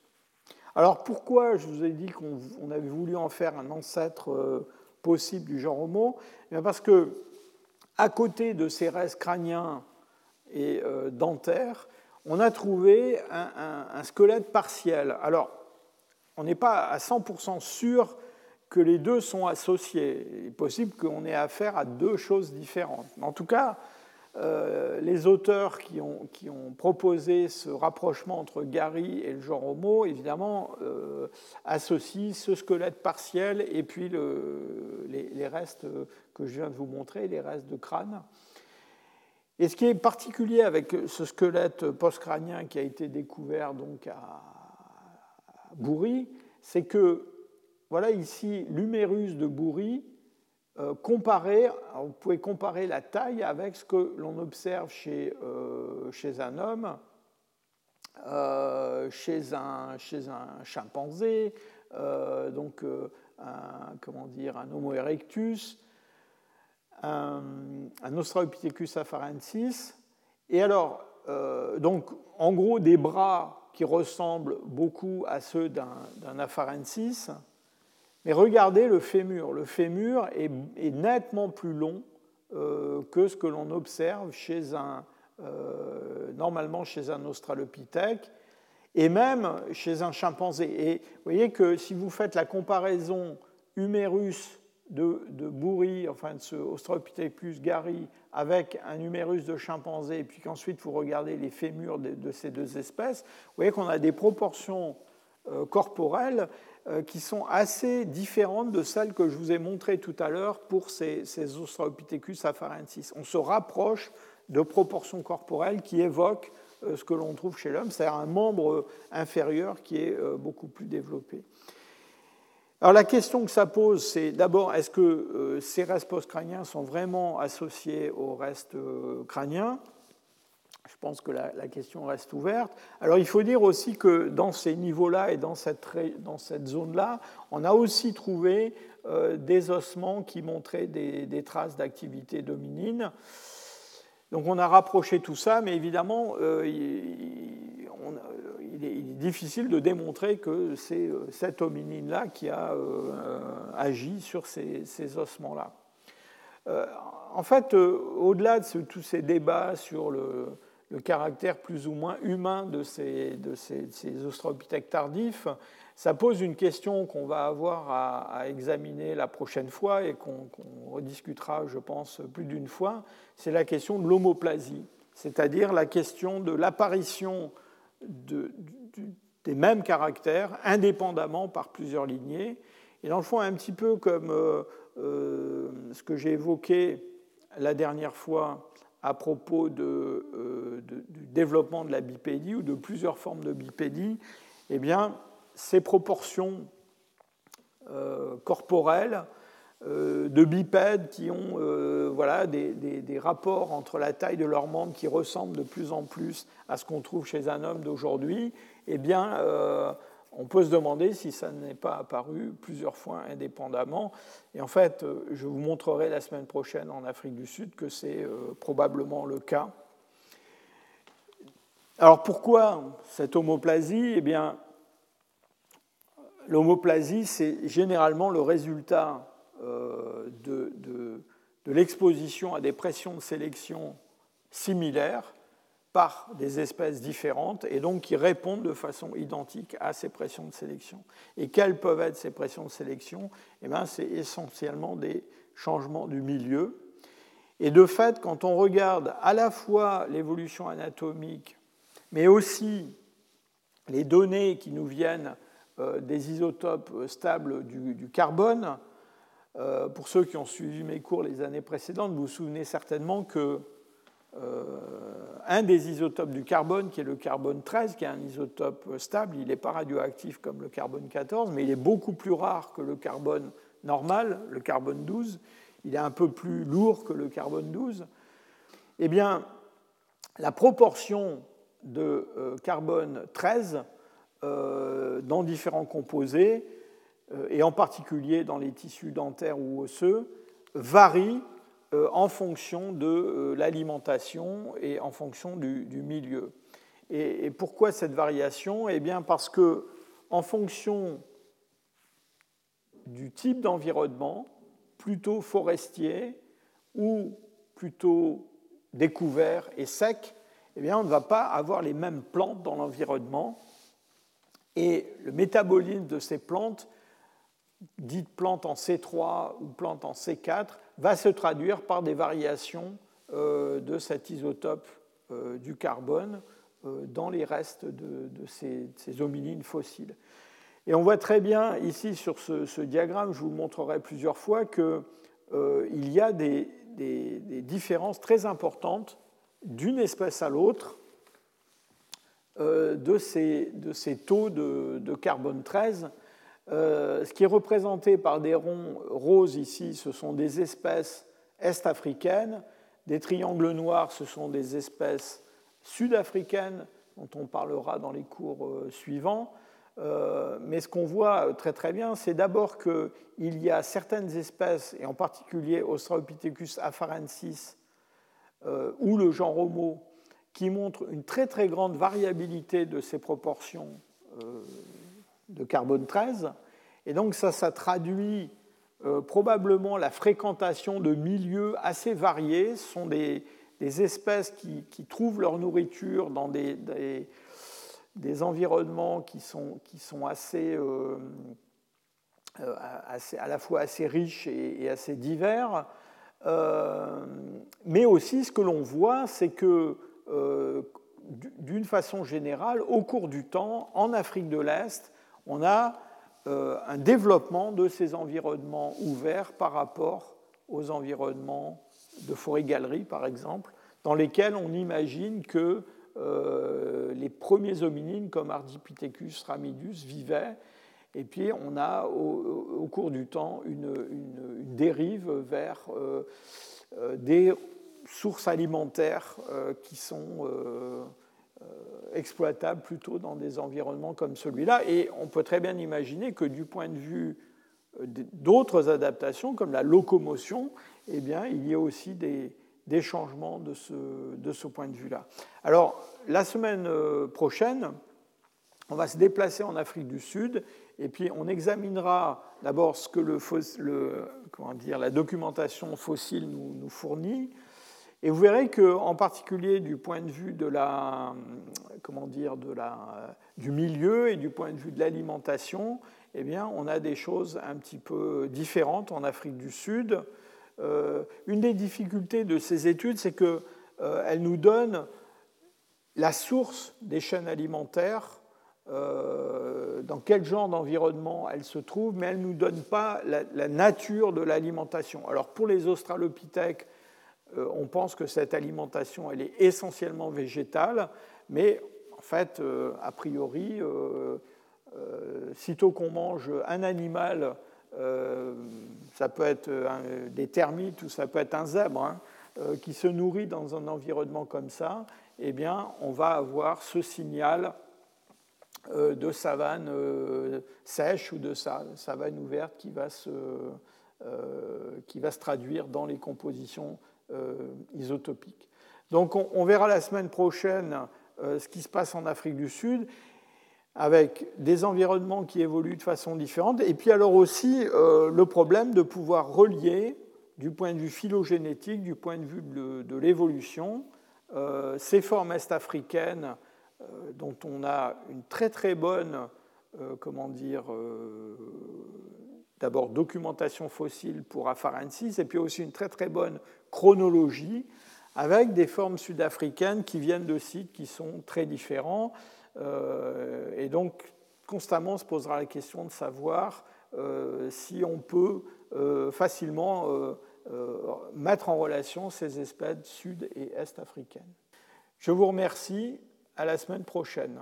Alors pourquoi je vous ai dit qu'on avait voulu en faire un ancêtre euh, possible du genre Homo? Eh Parce que à côté de ces restes crâniens et euh, on a trouvé un, squelette partiel. Alors, on n'est pas à 100% sûr que les deux sont associés. Il est possible qu'on ait affaire à deux choses différentes. En tout cas, euh, les auteurs qui ont, proposé ce rapprochement entre Gary et le genre Homo, évidemment, euh, associent ce squelette partiel et puis le, les, restes que je viens de vous montrer, les restes de crâne. Et ce qui est particulier avec ce squelette postcrânien qui a été découvert donc à Bourri, c'est que, voilà ici, l'humérus de Bourri euh, comparer, vous pouvez comparer la taille avec ce que l'on observe chez, euh, chez, un homme, euh, chez, un, chez, un, chimpanzé, donc comment dire, un Homo erectus, un, Australopithecus afarensis. Et alors, donc, en gros, des bras qui ressemblent beaucoup à ceux d'un afarensis, mais regardez le fémur. Le fémur est, nettement plus long euh, que ce que l'on observe chez un, euh, normalement chez un australopithèque et même chez un chimpanzé. Et vous voyez que si vous faites la comparaison humérus de, de Bourri, enfin de ce Australopithecus gari, avec un humérus de chimpanzé, et puis qu'ensuite vous regardez les fémurs de, ces deux espèces, vous voyez qu'on a des proportions corporelles qui sont assez différentes de celles que je vous ai montrées tout à l'heure pour ces, ces Australopithecus afarensis. On se rapproche de proportions corporelles qui évoquent ce que l'on trouve chez l'homme, c'est-à-dire un membre inférieur qui est beaucoup plus développé. Alors la question que ça pose, c'est d'abord, est-ce que euh, ces restes post-crâniens sont vraiment associés aux restes euh, crâniens? Je pense que la, question reste ouverte. Alors il faut dire aussi que dans ces niveaux-là et dans cette, zone-là, on a aussi trouvé euh, des ossements qui montraient des, traces d'activité dominine. Donc on a rapproché tout ça, mais évidemment, on, il est, difficile de démontrer que c'est euh, cette hominine-là qui a euh, agi sur ces, ossements-là. Euh, en fait, au-delà de tous ces débats sur le, caractère plus ou moins humain de ces, de ces, australopithèques tardifs, ça pose une question qu'on va avoir à, examiner la prochaine fois et qu'on rediscutera, je pense, plus d'une fois. C'est la question de l'homoplasie, c'est-à-dire la question de l'apparition des mêmes caractères indépendamment par plusieurs lignées. Et dans le fond, un petit peu comme euh, euh, ce que j'ai évoqué la dernière fois à propos euh, du développement de la bipédie ou de plusieurs formes de bipédie, eh bien, ces proportions corporelles de bipèdes qui ont euh, voilà, des, rapports entre la taille de leurs membres qui ressemblent de plus en plus à ce qu'on trouve chez un homme d'aujourd'hui, eh bien, euh, on peut se demander si ça n'est pas apparu plusieurs fois indépendamment. Et en fait, je vous montrerai la semaine prochaine en Afrique du Sud que c'est probablement le cas. Alors pourquoi cette homoplasie? Eh bien, l'homoplasie, c'est généralement le résultat euh, de, de, l'exposition à des pressions de sélection similaires par des espèces différentes et donc qui répondent de façon identique à ces pressions de sélection. Et quelles peuvent être ces pressions de sélection? Eh C'est essentiellement des changements du milieu. Et de fait, quand on regarde à la fois l'évolution anatomique, mais aussi les données qui nous viennent euh, des isotopes stables du, du carbone, euh, pour ceux qui ont suivi mes cours les années précédentes, vous vous souvenez certainement que euh, un des isotopes du carbone, qui est le carbone 13, qui est un isotope stable, il n'est pas radioactif comme le carbone 14, mais il est beaucoup plus rare que le carbone normal, le carbone 12. Il est un peu plus lourd que le carbone 12. Eh bien, la proportion de euh, carbone 13 dans différents composés euh, et en particulier dans les tissus dentaires ou osseux, varie euh, en fonction de euh, l'alimentation et en fonction du, milieu. Et, pourquoi cette variation? Eh bien parce que en fonction du type d'environnement, plutôt forestier ou plutôt découvert et sec, eh bien on ne va pas avoir les mêmes plantes dans l'environnement. Et le métabolisme de ces plantes dite plante en C3 ou plante en C4 va se traduire par des variations euh, de cet isotope euh, du carbone euh, dans les restes de, ces, hominines fossiles. Et on voit très bien ici sur ce, diagramme, je vous montrerai plusieurs fois, qu'il y a des, différences très importantes d'une espèce à l'autre de ces, taux de carbone 13 euh, ce qui est représenté par des ronds roses ici, ce sont des espèces est-africaines. Des triangles noirs, ce sont des espèces sud-africaines, dont on parlera dans les cours euh, suivants. Euh, mais ce qu'on voit très très bien, c'est d'abord qu'il y a certaines espèces, et en particulier Australopithecus afarensis ou le genre Homo, qui montrent une très très grande variabilité de ces proportions de carbone 13. Et donc ça, ça traduit euh, probablement la fréquentation de milieux assez variés. Ce sont des, espèces qui, trouvent leur nourriture dans des, des, environnements qui sont, qui sont assez, euh, euh, assez, à la fois assez riches et, assez divers. mais aussi, ce que l'on voit, c'est que d'une façon générale, au cours du temps, en Afrique de l'Est, on a un développement de ces environnements ouverts par rapport aux environnements de forêt-galerie, par exemple, dans lesquels on imagine que les premiers hominines comme Ardipithecus ramidus vivaient. Et puis, on a au, cours du temps une, dérive vers euh, euh, des sources alimentaires euh, qui sont exploitables plutôt dans des environnements comme celui-là. Et on peut très bien imaginer que du point de vue d'autres adaptations, comme la locomotion, eh bien, il y a aussi des, des changements de ce, de ce point de vue-là. Alors, la semaine prochaine, on va se déplacer en Afrique du Sud et puis on examinera d'abord ce que le, comment dire, la documentation fossile nous, fournit. Et vous verrez qu'en particulier du point de vue de la, comment dire, de la, du milieu et du point de vue de l'alimentation, eh bien, on a des choses un petit peu différentes en Afrique du Sud. Euh, une des difficultés de ces études, c'est qu'elles euh, nous donnent la source des chaînes alimentaires euh, dans quel genre d'environnement elle se trouve, mais elle ne nous donne pas la, nature de l'alimentation. Alors pour les australopithèques, on pense que cette alimentation, elle est essentiellement végétale, mais en fait, euh, a priori, sitôt qu'on mange un animal, ça peut être des termites ou ça peut être un zèbre, hein, qui se nourrit dans un environnement comme ça, eh bien, on va avoir ce signal euh, de savane euh, sèche ou de savane ouverte qui va se, euh, qui va se traduire dans les compositions isotopiques. Donc on, verra la semaine prochaine ce qui se passe en Afrique du Sud avec des environnements qui évoluent de façon différente, et puis alors aussi le problème de pouvoir relier, du point de vue phylogénétique, du point de vue de, l'évolution, ces formes est-africaines euh, dont on a une très très bonne, euh, comment dire, euh, d'abord documentation fossile pour Afarensis, et puis aussi une très très bonne chronologie avec des formes sud-africaines qui viennent de sites qui sont très différents. et donc, constamment se posera la question de savoir si on peut facilement mettre en relation ces espèces sud- et est-africaines. Je vous remercie à la semaine prochaine.